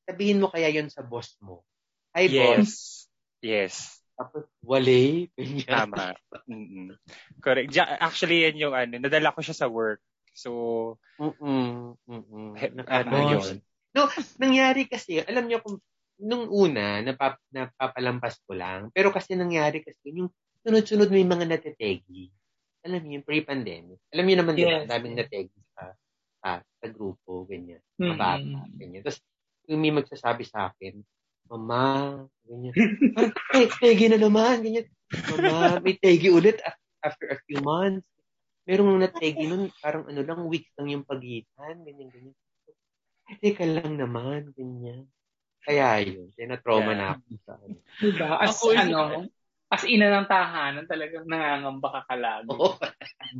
sabihin mo kaya yun sa boss mo. Hi, boss. yes. Tapos, wale. Ganyan. Tama. Mm-mm. Correct. Ja- actually, yan yung ano, nadala ko siya sa work. So, Mm-mm. Mm-mm. Ano yun? No, nangyari kasi, alam niyo kung nung una, napap, napapalampas ko lang. Pero kasi nangyari kasi, yung sunod-sunod may mga natetegi. Alam niyo, yung pre-pandemic. Alam niyo naman, diba, Yes. daming nategi sa, sa, sa grupo, ganyan. Mga bata, ganyan. Tapos, yung may magsasabi sa akin, Mama, ganyan. Eh, tegi na naman, ganyan. Mama, may tegi ulit af- after a few months. Merong nategi nun, parang ano lang, weeks lang yung pagitan, ganyan, ganyan. Teka lang naman, ganyan. Kaya yun, tinatrauma Yeah. na ako sa ano. Diba? As Ako, ano, as ina ng tahanan, talagang nangangamba ka kalagi. Oo.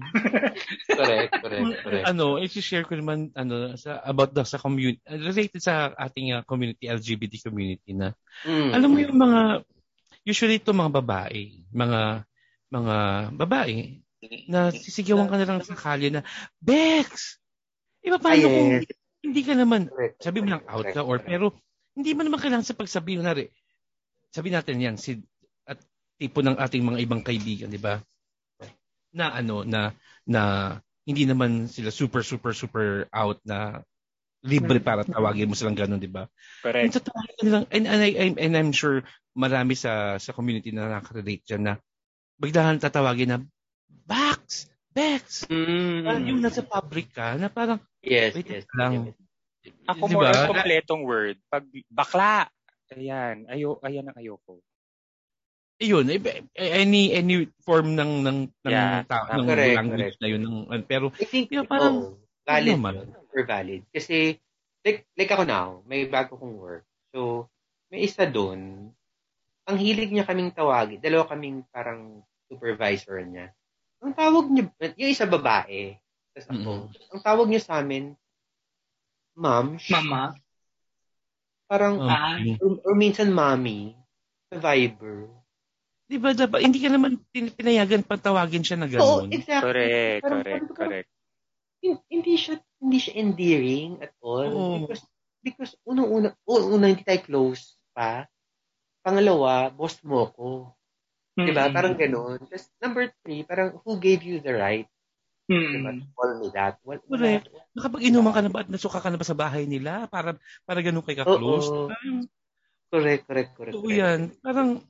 correct, correct, correct. ano, i-share ko naman ano sa about the sa community related sa ating uh, community LGBT community na Mm. alam mo yung mga usually ito mga babae, mga mga babae na sisigawan ka na lang sa kalye na Bex! Iba paano Ah, kung yes. hindi ka naman sabi mo lang out ka or pero hindi mo naman kailangan sa pagsabi na sabi natin yan si tipo ng ating mga ibang kaibigan, di ba? Na ano na na hindi naman sila super super super out na libre para tawagin mo silang ganun, di ba? correct. And sa nilang, and, and, I, I'm- and I'm sure marami sa sa community na nakaka-relate dyan na biglaan tatawagin na Bax! Bex! Mm. Parang yung nasa public ka na parang Yes, wait yes. lang. Ako Di more kompletong word. Pag bakla, ayan, ayo, ayan ang ayoko. Ayun, eh, any any form ng ng ng, Yeah, ta- tama. ng Correct, language correct. na yun ng pero I think, Yeah, parang- oo, valid naman. yun. Super valid. Kasi, like, like ako now, may bago kong work. So, may isa doon, ang hilig niya kaming tawagin, dalawa kaming parang supervisor niya. Ang tawag niya, yung isa babae, tapos ako, ang tawag niya sa amin, ma'am, sh- Mama. parang, um, Ah. or, or minsan mommy, sa Viber. Di ba dapat hindi ka naman pinayagan pang tawagin siya na Oo, gano'n. exactly. Correct, Parang- correct, parang- correct. hin- hindi siya hindi siya endearing at all Oo. because because unang-una una hindi tayo close pa pangalawa boss mo ko Di ba? Parang ganun. Tapos number three, parang who gave you the right? Di ba? Mm. Call me that. Wala. Correct. Nakapag-inuman ka na ba at nasuka ka na ba sa bahay nila para para ganun kay ka-close? Oo. Correct, correct, correct. correct. yan. Parang,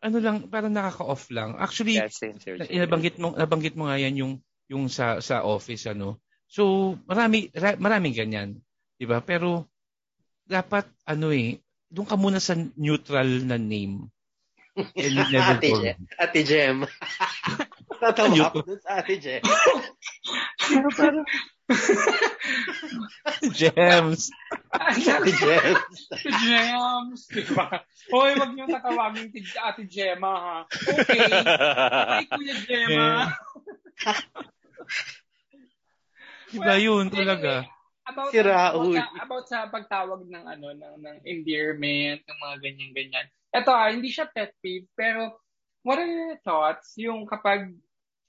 ano lang, parang nakaka-off lang. Actually, Yes, nabanggit mo, nabanggit mo nga yan yung, yung sa, sa office, ano. So, marami, ra, maraming ganyan. Di ba? Pero, dapat, ano eh, doon ka muna sa neutral na name. Ate. Ate Jem. Tatawa Ayun. ako dun sa Ate Jem. Pero parang, Gems. Ate Jem. Si Gems, di ba? Hoy, wag niyo tatawagin si Ate Gemma, ha? Okay. Okay, Kuya Gemma. Diba yun Well, talaga? anyway, About, Si Raul. About, sa, about sa pagtawag ng ano ng, ng endearment, ng mga ganyan-ganyan. Ito ah, hindi siya pet peeve, pero what are your thoughts yung kapag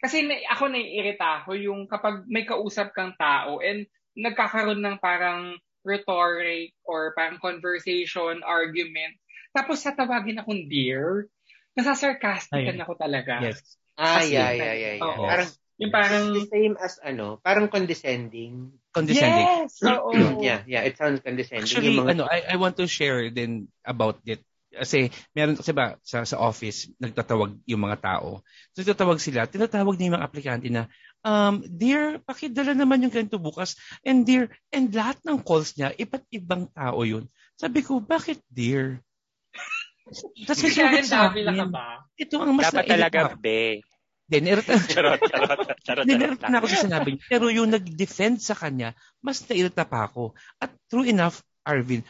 kasi na, ako naiirita ako yung kapag may kausap kang tao and nagkakaroon ng parang rhetoric or parang conversation, argument, tapos tatawagin akong dear, nasasarcastican Ay. ako talaga. Yes. Ah, Kasi- yeah, yeah, yeah, yeah. Oo. Parang, Yung parang, the same as ano, parang condescending. Condescending. yes! Oo. Yeah, yeah, it sounds condescending. Actually, mga- ano, I, I want to share din about it. Kasi meron kasi ba sa sa office nagtatawag yung mga tao. So nagtatawag sila, tinatawag niya yung mga aplikante na um dear, pakidala naman yung ganito bukas. And dear, and lahat ng calls niya iba't ibang tao yun. Sabi ko, bakit dear? Tapos sumagot sa akin. ba? Ito ang mas Dapat talaga be. Then, nairita, Charot, charot, charot, meron na ako sa sinabi niya. Pero yung nag-defend sa kanya, mas nairita pa ako. At true enough, Arvin,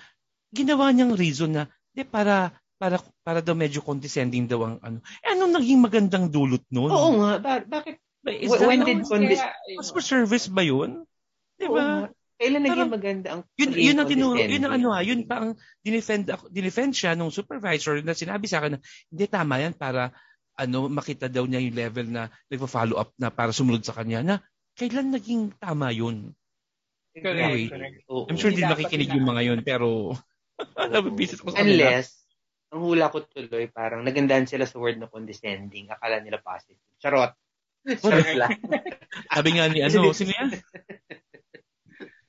ginawa niyang reason na, di para, para, para daw medyo condescending daw ang ano. Eh, anong naging magandang dulot nun? Oo nga, ba- bakit? Ba, Is that when did condis- Kaya, customer service ba yun? Di ba? Kailan naging maganda ang Yun, yun ang tinuro, condescending? yun ang ano ha, yun pa ang dinefend, ako, dinefend siya nung supervisor na sinabi sa akin na hindi tama yan para ano makita daw niya yung level na nagpa-follow up na para sumunod sa kanya na kailan naging tama yun? Correct, Anyway, correct. I'm sure Hindi makikinig yung mga yun pero nabibisit ko sa kanila. Unless, ang hula ko tuloy, parang nagandaan sila sa word na condescending. Akala nila positive. Charot. Charot lang. Sabi nga ni ano, sino yan?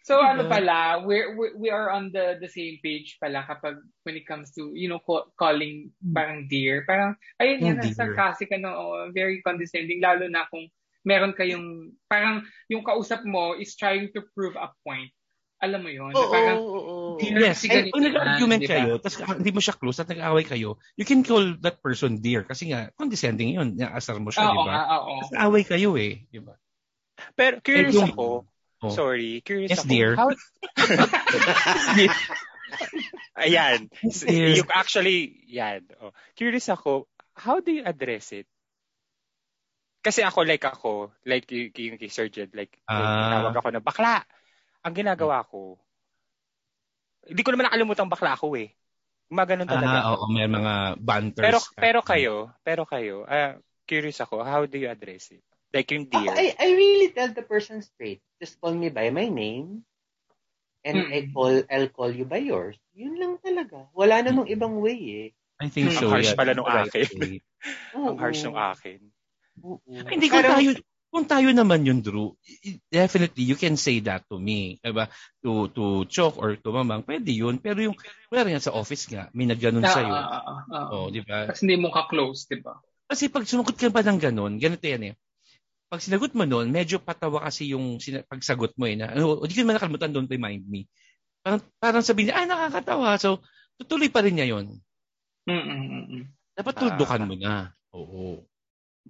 So Diba? ano pala, we're, we we are on the the same page pala kapag when it comes to, you know, call, calling parang dear. Parang, ayun yan, Hmm. Dear. sarcastic, ano, oh, very condescending, lalo na kung meron kayong, parang yung kausap mo is trying to prove a point. Alam mo yun? Oo, parang, oo, oo. Yes, kasi ganito kung nag-argument yan, di ba? kayo, tapos ah, hindi mo siya close at nag-aaway kayo, you can call that person dear kasi nga, condescending yun, naasar mo siya, di Oo ba? nga, oo. Tapos away kayo eh, di ba? Pero curious Eh, yung- ako. Oh. Sorry, curious Yes, ako. dear. How... Ayan. Yes, dear. Yung actually, yan. Oh. Curious ako, how do you address it? Kasi ako, like ako, like yung, yung kay Sir Jed, like, Ah. tawag ako na bakla. Ang ginagawa ko, hindi ko naman nakalimutan bakla ako eh. Gumaganon talaga. Ah, oo, may mga banters. pero pero kayo, pero kayo, ah, curious ako, how do you address it? Like yung Ako, dear. I, I really tell the person straight. Just call me by my name. And Mm. I call, I'll call you by yours. Yun lang talaga. Wala namang ibang way eh. I think Hmm. so. Ang harsh yeah. pala nung Right akin. Ang harsh ng akin. Oo. Ay, hindi kung Parang- tayo, kung tayo naman yun, Drew, definitely you can say that to me. Diba? To, to Chok or to Mamang, pwede yun. Pero yung, wala rin yan sa office nga, may nagganon Ah, sa'yo. ah, ah, ah, ah. Oo, di ba? Tapos hindi mo ka-close, di ba? Kasi pag sumagot ka pa ng ganon, ganito yan eh. Pag sinagot mo nun, medyo patawa kasi yung sina- pagsagot mo eh. Na, ano, di ko naman nakalimutan, don't remind me. Parang, parang sabihin niya, ay nakakatawa. So, tutuloy pa rin niya yun. Mm-mm-mm. Dapat Ah. tuldukan mo na. Oo.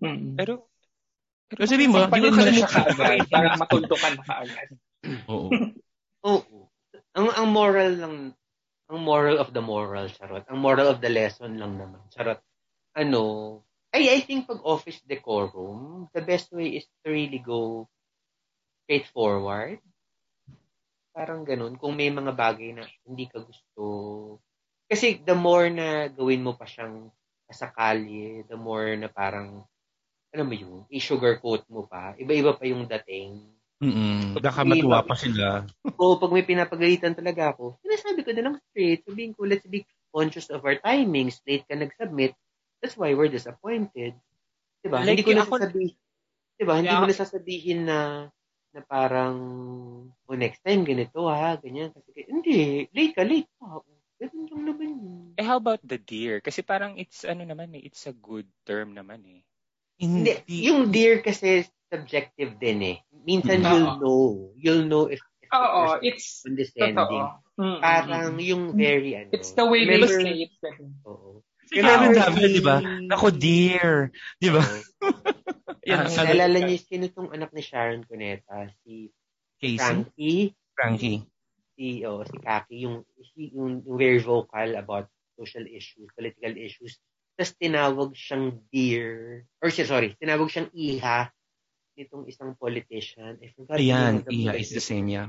Mm-mm. Pero, Mo, di Sampanin mo mo na siya kaagad para matuldukan ka kaagad. Oo. Oo. Ang, ang moral lang, ang moral of the moral, charot. Ang moral of the lesson lang naman, charot. Ano, ay, I think pag office decorum, the best way is to really go straightforward. Parang ganun. Kung may mga bagay na hindi ka gusto. Kasi the more na gawin mo pa siyang kasakali, the more na parang, ano mo yun, i-sugarcoat mo pa. Iba-iba pa yung dating. Mm-mm. Baka matuwa pa sila. O pag may pinapagalitan talaga ako, sinasabi ko na lang straight. Sabihin ko, let's be conscious of our timings. Late ka nag-submit. That's why we're disappointed. Diba? Like, hindi ko na ako- sasabihin, diba? Hindi Yeah. mo na sasabihin na na parang, oh, next time ganito ha, ganyan. Kasi, hindi, late ka, late ka. Ganun lang naman yun. Eh, how about the dear? Kasi parang it's, ano naman eh, it's a good term naman eh. Hindi, yung dear kasi subjective din eh. Minsan Mm. you'll Oo. know. You'll know if, if Oo, it's condescending. totoo. Mm, Parang yung very ano. It's the way they say it. Oo. Kasi namin Remember sabi, di ba? Ako, dear. Di ba? Yan Ah, ang naalala niyo sino tong anak ni Sharon Cuneta? Si Casey, Frankie. Frankie. Si, oh, si Kaki. Yung, si, yung, yung very vocal about social issues, political issues. Tapos tinawag siyang dear, or siya, sorry, tinawag siyang iha nitong isang politician. I forgot Ayan, Iha is the same, yeah.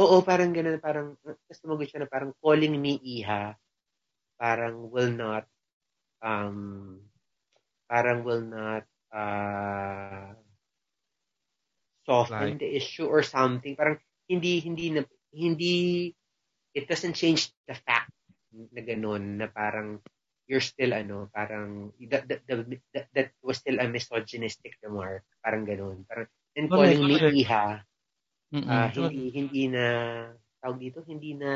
Oo, parang ganun, parang, tapos tumagot siya na parang calling me iha, parang will not, um, parang will not, uh, soften Like- the issue or something. Parang hindi, hindi na, hindi, it doesn't change the fact na ganun, na parang you're still ano, parang that, that, that, that was still a misogynistic remark. Parang ganun. Parang, and Correct, calling me correct. iha, Mm-mm. Ah, hindi hindi na tawag dito, hindi na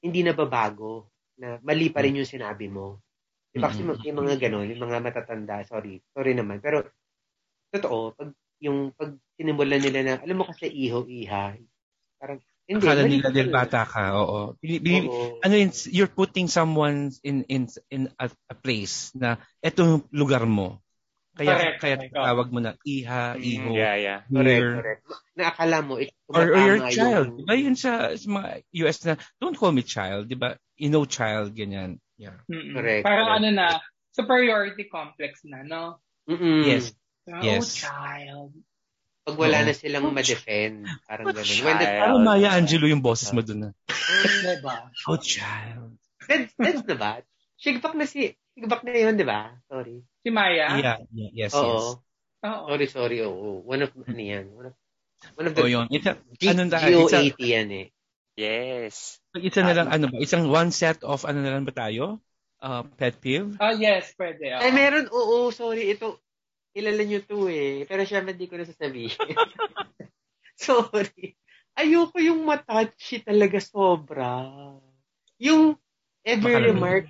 hindi na babago na mali pa rin yung sinabi mo. Di ba kasi Mm-mm. may mga ganun, yung mga matatanda, sorry, sorry naman. Pero, totoo, pag, yung, pag sinimulan nila na, alam mo kasi iho, iha, parang, hindi, Akala nila din bata ka, oo. Bili- bili- Oo. ano yun, you're putting someone in in in a, a place na eto yung lugar mo. Kaya Correct, kaya tawag mo na iha, iho, Yeah, yeah. correct, dear, correct. Naakala mo, it, or, or your child. yung- Di ba yun sa, sa mga US na, don't call me child, di ba? You know child, ganyan. Yeah. Mm-mm. Correct, Parang correct. ano na, superiority complex na, no? Mm-mm. Yes. Oh, Yes. child. Pag wala Oo. na silang ma-defend, parang ganun. When the, Child. Parang Maya Angelou yung boses mo dun na. Diba? Oh, child. that's, that's the bad. Shigbak na si, shigbak na yun, di ba? Sorry. Si Maya? Yeah, yeah, yes, yes. Oo. Oo. Sorry, sorry. Oo. One of, ano yan? One of, one of the Oh, yun. It's a, G- ano na, GO80 yan eh. Yes. isa na lang, ano ba? Isang one set of, ano na lang ba tayo? Uh, pet peeve? Ah, yes, pwede. oo. Ay, meron, oo, sorry. Ito, kilala nyo to eh. Pero syempre, hindi ko na sasabihin. sorry. Ayoko yung matachi talaga sobra. Yung every Baka remark,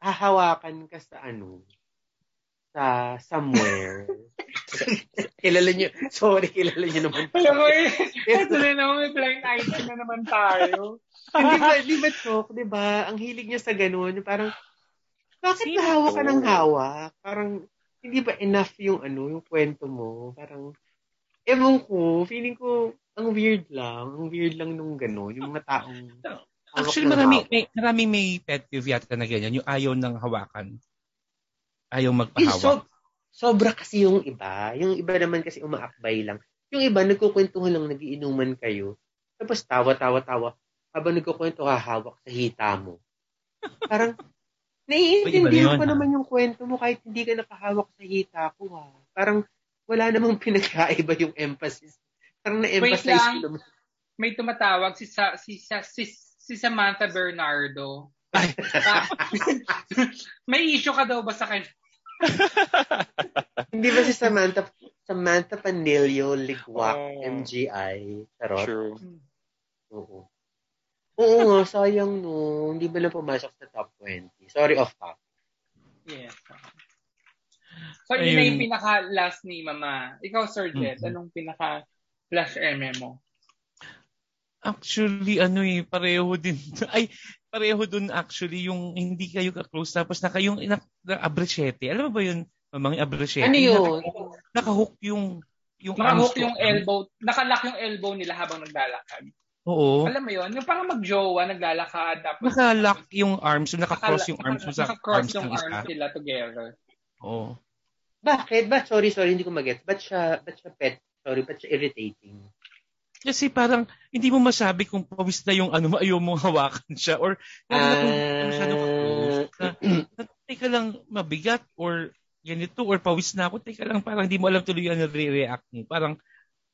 hahawakan ka sa ano, sa somewhere. kilala nyo, sorry, kilala nyo naman. Alam mo eh, ito na naman, may blind item na naman tayo. Hindi ba, di ba, Chok, di ba? Ang hilig niya sa ganun, parang, bakit Sino hawak ka ng hawak? Parang, hindi ba enough yung ano, yung kwento mo? Parang, ewan ko, feeling ko, ang weird lang. Ang weird lang nung gano'n. Yung mga taong Actually, marami, hawak. may, marami may pet peeve yata na ganyan. Yung ayaw ng hawakan. Ayaw magpahawak. so, sobra kasi yung iba. Yung iba naman kasi umaakbay lang. Yung iba, nagkukwentuhan lang, nagiinuman kayo. Tapos tawa, tawa, tawa. Habang nagkukwento, hahawak sa hita mo. Parang, naiintindihan ko ha? naman yung kwento mo kahit hindi ka nakahawak sa hita ko, ha. Parang, wala namang pinagkaiba yung emphasis. Parang na-emphasize lang. ko naman. May tumatawag si, sa, si, sa, si, si Samantha Bernardo. Ah, may issue ka daw ba sa kanya? Hindi ba si Samantha, Samantha Panilio, Ligwak, Oh. MGI, Charot? True. Oo. Oo nga, sayang no. Hindi ba na pumasok sa top 20? Sorry, off top. Yes. So, yun na yung pinaka-last ni Mama. Ikaw, Sir Jet, Mhm. anong pinaka-last MM mo? Actually, ano eh, pareho din. Ay, pareho dun actually yung hindi kayo ka-close tapos naka yung na, na abrechete. Alam mo ba yun? Mga abrechete. Ano yun? Naka, nakahook yung yung Nakahook yung elbow, nakalock yung elbow nila habang naglalakad. Oo. Alam mo yun? Yung parang mag-jowa, naglalakad, tapos Nakalock yung arms, so naka-cross yung arms mo sa naka-cross arms yung ng isa. arms nila together. Oo. Bakit? Ba't? Sorry, sorry, hindi ko mag-get. Ba't siya, ba't siya pet? Sorry, ba't siya irritating? Kasi parang hindi mo masabi kung pawis na yung ano, ayaw mong hawakan siya or na kung Ah. masyadong ka-close. Na, teka lang mabigat or ganito or pawis na ako, teka lang parang hindi mo alam tuloy yung nare-react mo. Parang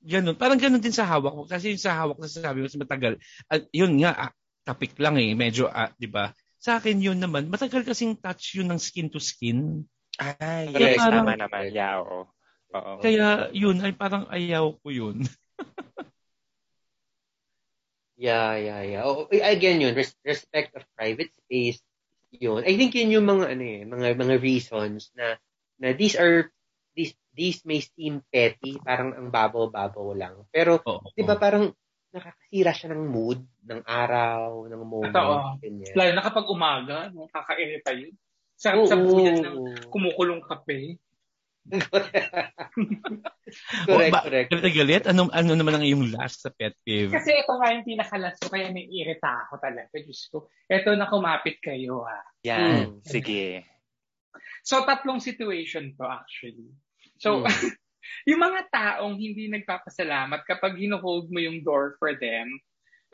ganun. Parang ganun din sa hawak mo. Kasi yung sa hawak na sabi mo mas matagal. At yun nga, ah, topic lang eh. Medyo, ah, di ba, sa akin yun naman, matagal kasing touch yun ng skin to skin. Ay, yes, parang- tama naman. Yeah, oo. Oo. Kaya yun, ay parang ayaw ko yun. Yeah, yeah, yeah. Oh, again yun, res- respect of private space, yun. I think yun yung mga, ano eh, mga, mga reasons na, na these are, these, these may seem petty, parang ang babaw-babaw lang. Pero, Oo. di ba parang nakakasira siya ng mood, ng araw, ng moment, Totoo. ganyan. Lalo na kapag umaga, no, kakairita yun. Sarap sa buyan ng kumukulong kape. correct, ba- correct. Galit na galit? Ano, ano naman ang iyong last sa pet peeve? Kasi ito nga yung pinakalas ko, kaya naiirita ako talaga. Diyos ko. Ito na kumapit kayo ha. Yan. Mm. Sige. So, tatlong situation to actually. So, Mm. yung mga taong hindi nagpapasalamat kapag hinuhold mo yung door for them,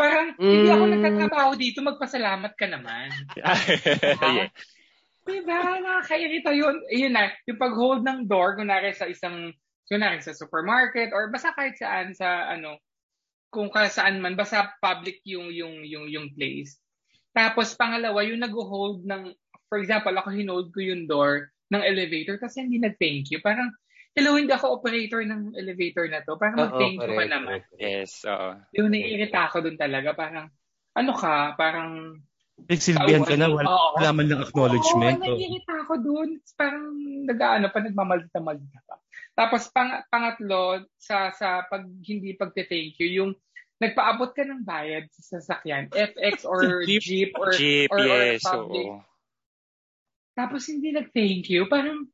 parang, hindi ako Mm. nagtatrabaho dito, magpasalamat ka naman. yeah. Diba? Nakakairita yun. Yun na, yung pag-hold ng door, kunwari sa isang, kunwari sa supermarket, or basta kahit saan sa, ano, kung ka saan man, basta public yung, yung, yung, yung place. Tapos, pangalawa, yung nag-hold ng, for example, ako hinold ko yung door ng elevator kasi hindi nag-thank you. Parang, hello, hindi ako operator ng elevator na to. Parang mag-thank you ka correct, naman. Yes, oo. Yung naiirita ako dun talaga. Parang, ano ka, parang, Nagsilbihan ka na, wala, Oo. wala man ng acknowledgement. Oo, naiirita ako dun. Parang nag-ano pa, nagmamalita-malita pa. Tapos pang, pangatlo, sa, sa pag, hindi pagte-thank you, yung nagpaabot ka ng bayad sa sasakyan, FX or Jeep. Jeep or, Jeep, or, or yes, public. oo. Tapos hindi nag-thank you. Parang,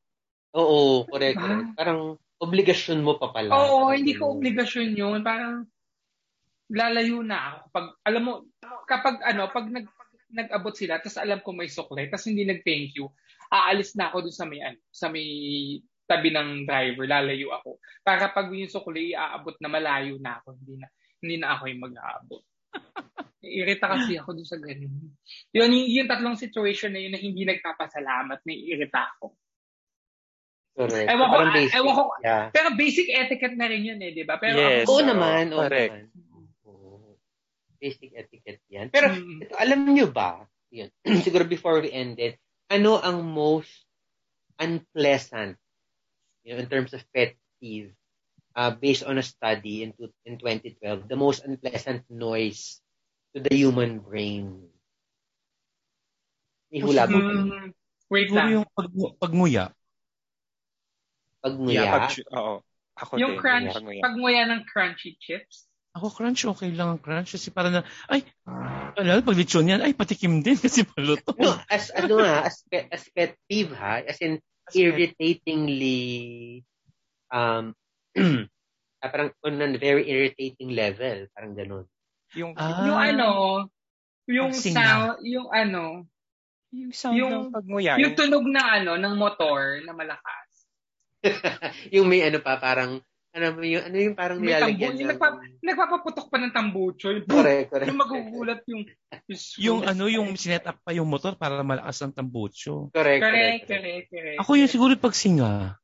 Oo, correct, Diba? Parang obligasyon mo pa pala. oo, Parang hindi ko obligasyon yun. Parang, lalayo na ako. Pag, alam mo, kapag ano, pag nag, nag-abot sila, tapos alam ko may sukle, tapos hindi nag-thank you, aalis na ako dun sa may, ano, sa may tabi ng driver, lalayo ako. Para pag yung sukle, iaabot na malayo na ako, hindi na, hindi na ako yung mag-aabot. Irita kasi ako dun sa ganun. Yun, yung, yung tatlong situation na yun na hindi nagpapasalamat, may irita ako. Correct. Ewan ko, Parang ah, basic. ewan ko, Yeah. Pero basic etiquette na rin yun eh, di ba? Pero Yes. Oo naman, oo correct. naman. Basic etiquette yan. Pero Mm. ito, alam nyo ba, yun, siguro before we end it, ano ang most unpleasant you know, in terms of pet peeve uh, based on a study in, two- in 2012, the most unpleasant noise to the human brain? May hula ba? Mm, wait lang. yung pag, pagmuya. Pagmuya? Yeah, pag, oo. Ako Yung din. crunch, pag nguya. pag nguya ng crunchy chips. Ako crunch, okay lang ang crunch. Kasi para na, ay, alala, pag lechon yan, ay, patikim din kasi maluto. No, as ano nga, as pet, as pet peeve ha, as in irritatingly um ah, parang on a very irritating level, parang ganun. Yung, Ah, yung ano, yung sound, yung ano, yung sound yung- ng pagmuya. yung tunog ng ano, ng motor na malakas. yung may ano pa, parang, ano mo yung, ano yung parang May tambo, nilalagyan yung ng... nagpa, nagpapaputok pa ng tambucho. Yung, Correct, correct. yung magugulat yung, yung, yung ano, yung sinet up pa yung motor para malakas ang tambucho. Correct, correct. Correct, correct. correct, correct. Ako yung siguro pagsinga.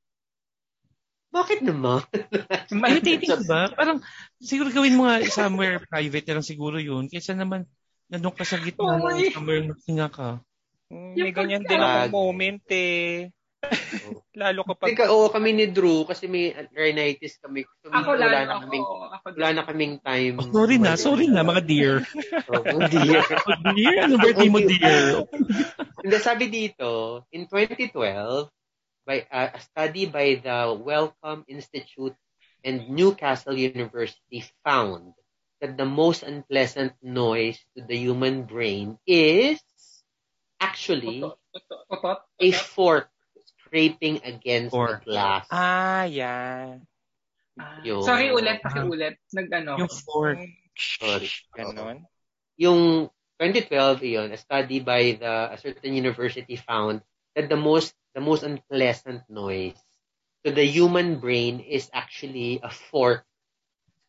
Bakit naman? Irritating ba? Parang siguro gawin mo nga somewhere private na lang siguro yun. Kaysa naman nandun ka sa gitna eh. somewhere magsinga ka. Mm, Yung may ganyan din akong moment eh. Lalo kapag Teka, oo, kami ni Drew, kasi may rhinitis kami. So, Ako wala lang, na ako, kaming, ako wala na kaming time. Oh, sorry na, sorry na mga dear. Oh, dear. Oh, dear, ano birthday mo dear? Hindi, sabi dito, in 2012, by uh, a study by the Wellcome Institute and Newcastle University found that the most unpleasant noise to the human brain is actually a otot. Scraping against Fork. the glass. Ah, yan. Ah, Yun. Sorry ulit, pakiulit. Nag-ano. Yung fork. Sorry. Ganon. Yung 2012, yun, a study by the a certain university found that the most the most unpleasant noise to the human brain is actually a fork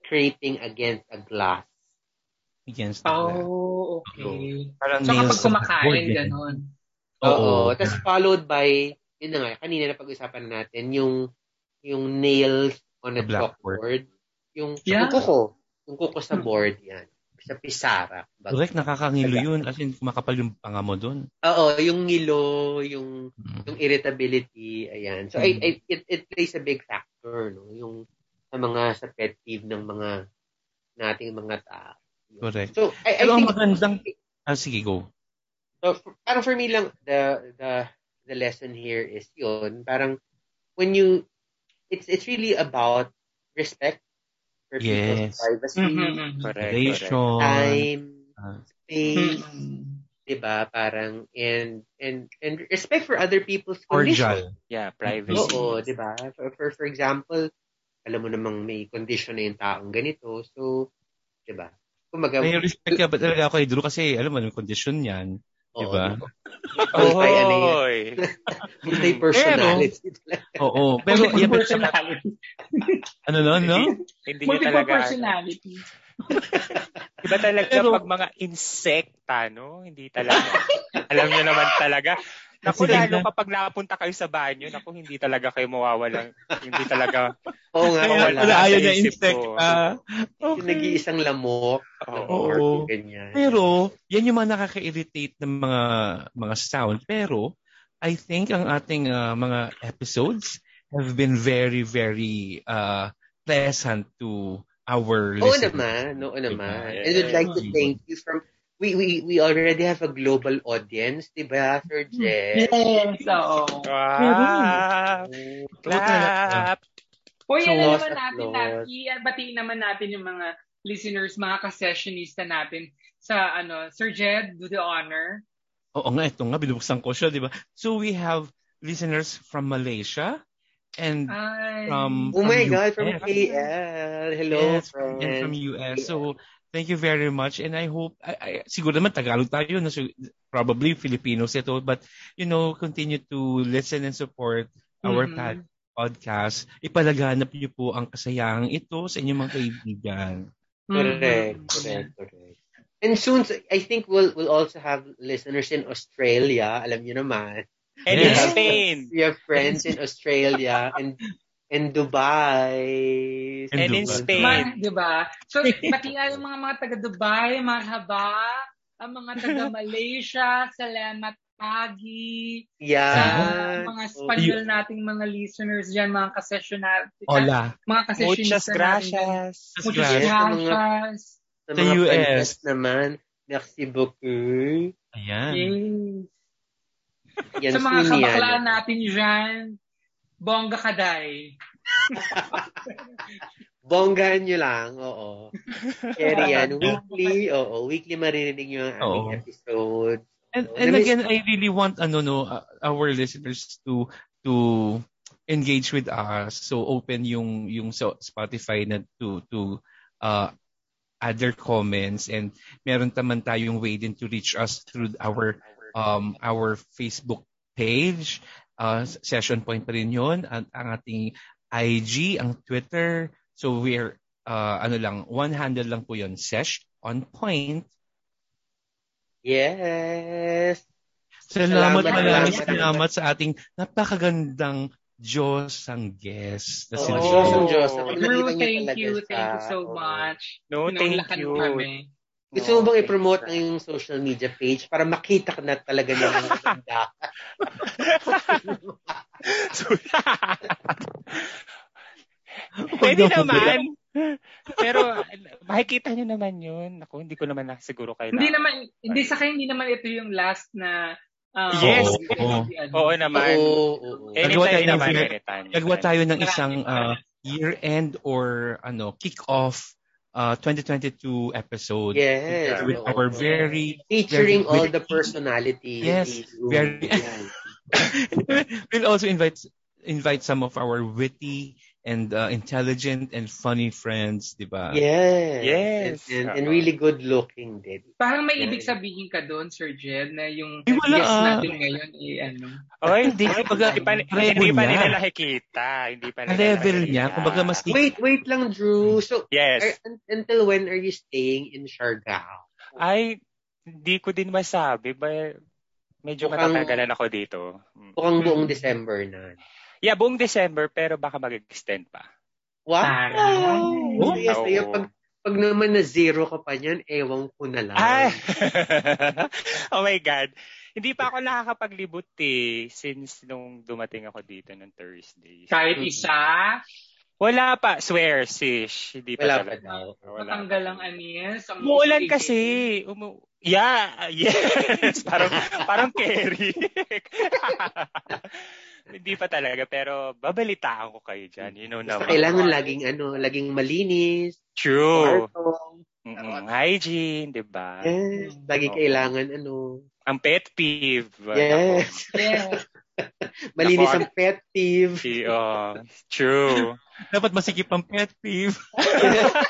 scraping against a glass. Against the glass. Oh, okay. Parang So nails kapag kumakain, eh. ganon. Oo. Oo. Tapos followed by, yun na nga, kanina na pag-usapan natin, yung yung nails on a The blackboard. chalkboard. Yung Yeah. sa kuko ko. Yung kuko sa board, yan. sa pisara. Baga. Correct, nakakangilo yun. As in, kumakapal yung panga mo dun. Oo, yung ngilo, yung Mm. yung irritability, ayan. So, I, Mm. I, it, it plays a big factor, no? Yung sa mga sa pet peeve ng mga nating mga tao. Correct. So, I, I Pero ang think, magandang... Ah, sige, go. so, for- parang for me lang, the, the, the lesson here is yun, parang, when you, it's, it's really about respect for people's Yes. privacy, Mhm. Correct, correct. Relation. time, Ah. space, Mhm. diba? Parang, and, and, and respect for other people's conditions. Cordial. Yeah, privacy. Oo, di ba? For, for, for example, alam mo namang may condition na yung taong ganito. So, di ba? Kumaga, May respect ka ba talaga ako kay Drew kasi alam mo yung condition niyan. Oo, diba? Multi, ano yun? Oy. Multi-personality. Oo. Pero, yeah, but, personality. ano no, no? Hindi niya Multiple talaga. ano. personality. Iba talaga Pero- pag mga insekta, no? Hindi talaga. Alam niyo naman talaga. Naku, lalo na- kapag napunta kayo sa banyo, naku, hindi talaga kayo mawawalan. hindi talaga Oo nga, wala. wala ayaw niya insect. Ah, Yung nag-iisang lamok. Oo. Oo. ganyan. Pero, yan yung mga nakaka-irritate ng mga mga sound. Pero, I think ang ating ah, mga episodes have been very, very uh, pleasant to our Oo listeners. naman, oo naman. Diba? And I'd like to thank you from, we we we already have a global audience, di ba, Sir Jeff? Yes, oo. Wow! Clap! Uy, So, ano naman at natin, lost. na, i-batiin naman natin yung mga listeners, mga ka-sessionista natin sa, ano, Sir Jed, do the honor. Oo nga, ito nga, binubuksan ko siya, di ba? So, we have listeners from Malaysia and Ay. from, Oh my from God, from US. KL. Hello, Yes, friends. and from US. So, thank you very much. And I hope, I, I, siguro naman Tagalog tayo, no? So, probably Filipinos ito, but, you know, continue to listen and support our Mhm. pod- podcast. Ipalaganap niyo po ang kasayang ito sa inyong mga kaibigan. Correct, Mhm. correct, correct. And soon, I think we'll we'll also have listeners in Australia. Alam niyo naman. And in Yes. Spain. We have friends in Australia and in Dubai. And And in Dubai. Spain. Ma, di ba? So, pati nga yung mga mga taga-Dubai, marhaba, ang mga taga-Malaysia, salamat pagi, sa Yeah. mga Spanyol nating mga listeners dyan, mga kasessional, Hola. mga kasessionista Muchas gracias. Muchas Yes, sa mga- gracias. Sa Sa mga US. naman, merci beaucoup. Ayan. Yes. Yan Sa mga kabaklaan natin dyan, bongga kaday. Bonggahan nyo lang, oo. Share yan. Weekly, oo. Weekly maririnig nyo ang aming Oo. episode. And, Oo. and again, I really want ano no uh, our listeners to to engage with us. So open yung yung sa Spotify na to to uh add their comments and meron naman tayong way din to reach us through our um our Facebook page. Uh, session point pa rin yun. Ang, ang ating IG, ang Twitter. So we're uh, ano lang, one handle lang po yun. Sesh on point. Yes. Salamat, Salamat, maraming salamat. salamat sa ating napakagandang Diyos ang guest. Na ang Diyos. Niyo thank you. Thank you so much. No, thank you. kami. Gusto mo bang i-promote ang iyong social media page para makita ka na talaga ng mga maganda? Pwede na naman. Pero makikita nyo naman yun. Ako, hindi ko naman na siguro kayo. Hindi naman, hindi sa kayo, hindi naman ito yung last na um, Yes. Oo. ano. Oo naman. Oo, oo. Anytime naman. Gagawa tayo ng isang uh, year-end or ano kick-off uh, 2022 episode. Yes. With our very, Featuring very all the witty- personalities. Yes, very- we'll also invite invite some of our witty and uh, intelligent and funny friends, di ba? Yes. Yes. And, and, and really good looking din. Parang may Yeah. ibig sabihin ka doon, Sir Jed, na yung Ay, wala, guest ah. natin ngayon, eh, ano. Oy, hindi, Ay, baga, hindi pa, hindi pa niya. nila nakikita. Hindi pa nila level nakikita. niya, kumbaga mas Wait, wait lang, Drew. So, Yes. are, un- until when are you staying in Siargao? Ay, hindi ko din masabi. Ba, medyo Mukhang- matatagalan ako dito. Mm. Mukhang buong Mhm. December na. Yeah, buong December, pero baka mag-extend pa. Wow! Oh, yes, Oo. yes. Pag, Pag naman na zero ka pa niyan, ewan ko na lang. Ay! oh my God. Hindi pa ako nakakapaglibot eh since nung dumating ako dito ng Thursday. Kahit isa, Wala pa. Swear, sis. Hindi pa Wala pa talaga. daw. Wala matanggal pa. ang anis. ang Umuulan kasi. Umu yeah, yes. parang, parang Kerry. Hindi pa talaga, pero babalitaan ko kayo dyan. You know Basta naman. kailangan laging ano, laging malinis, True. kwarto. Mm-mm. Hygiene, di ba? Yes, lagi Oo. kailangan ano. Ang pet peeve. Yes. Yes. Malinis Nako, ang pet peeve. Si, oh, true. Dapat masikip ang pet peeve.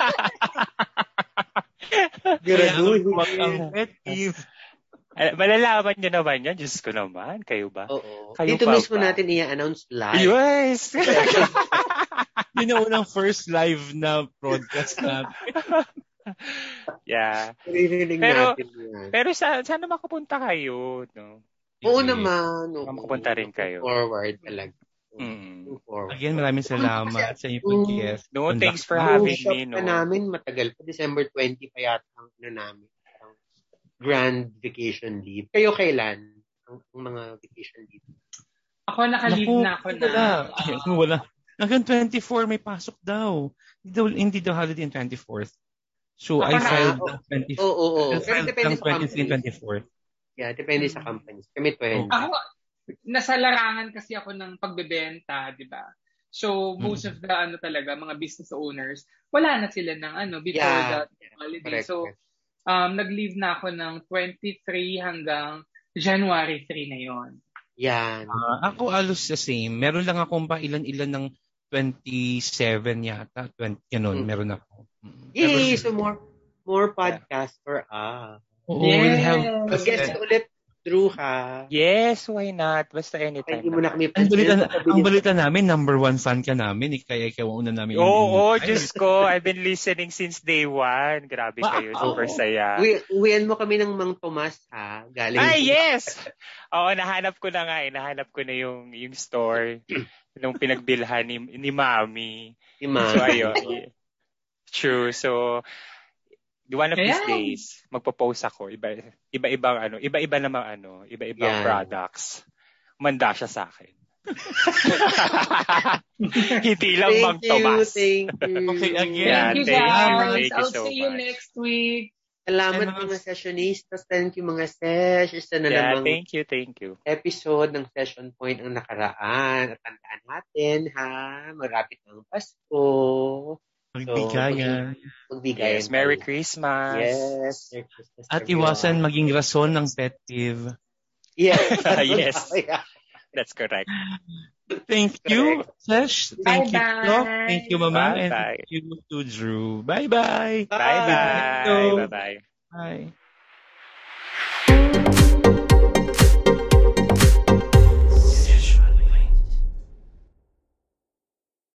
Graduhin. Ang pet peeve. Al- Malalaman nyo naman yan. Diyos ko naman. Kayo ba? Oo. Kayo Dito pa mismo ba? natin i-announce live. Yes! Yun ang unang first live na broadcast natin. yeah. Naririnig Pero- natin yan. Pero sa, sana makapunta kayo. No? Oo Sige. naman. Oo. Makapunta rin kayo. Forward talaga. Mm. Forward. Again, maraming salamat sa inyong pag-guest. No, thanks for having me. No? pa namin, matagal pa. December 20 pa yata ang ano namin. Grand vacation leave. Kayo kailan? Ang, ang mga vacation leave. Ako nakalive na ako na. Wala. Ay, ano, wala. Hanggang 24 may pasok daw. Hindi daw, hindi daw holiday yung 24th. So, Ako I na- filed Oo. the 24th. Oo, oo, oo. I Pero filed depende ng sa 23 company. 24th. Yeah, depende sa companies. Kami 20. Ako, nasa larangan kasi ako ng pagbebenta, di ba? So, most of the ano talaga, mga business owners, wala na sila ng ano, before Yeah. the holiday. Correct. So. Um, nag-leave na ako ng 23 hanggang January 3 na yon. Yan. Ah, ako alos the same. Meron lang akong pa ilan-ilan ng 27 yata. 20, ganun, Mm. meron ako. Mm. Yay! Ever- So more more podcast for us. Oo, we'll have Mag-guest ulit, Drew, ha? Yes, why not? Basta Ay, anytime. Hindi mo na kami Ang balita, ang balita namin, number one fan ka namin. Eh, kaya ikaw ang una namin. Oo, oh, Ay, Diyos ko. I've been listening since day one. Grabe kayo. Wow. Super saya. Uwi, uwian mo kami ng Mang Tomas, ha? Galing. Ay, yes! Oo, nahanap ko na nga eh. Nahanap ko na yung, yung store nung pinagbilhan ni, ni Mami. Si Ma. So, ayun. True. So, one of these Ayan. days, magpo-post ako. Iba, iba-ibang ano, iba-iba namang ano, iba-ibang Yan. products. Manda siya sa akin. Hindi lang Mang Thank you, Tomas. thank you. Okay, again. Yeah, Thank you thank you. guys. Thank you I'll so see you much. next week. Salamat And mga- mga sessionistas. Thank you mga sesh. Isa na Yeah, namang thank you, thank you. episode ng Session Point ang nakaraan. At tandaan natin, ha? Marapit ng Pasko. Magbigayan. Magbigayan. Yes, Merry. Christmas. Yes. Merry Christmas, At everyone. iwasan maging rason ng pet peeve. Yes. Yes. That's correct. Thank you, Sesh. Thank you, Bye-bye. Flo. Thank you, Mama. And Bye-bye. thank you to Drew. Bye-bye. Bye-bye. Bye-bye. Bye.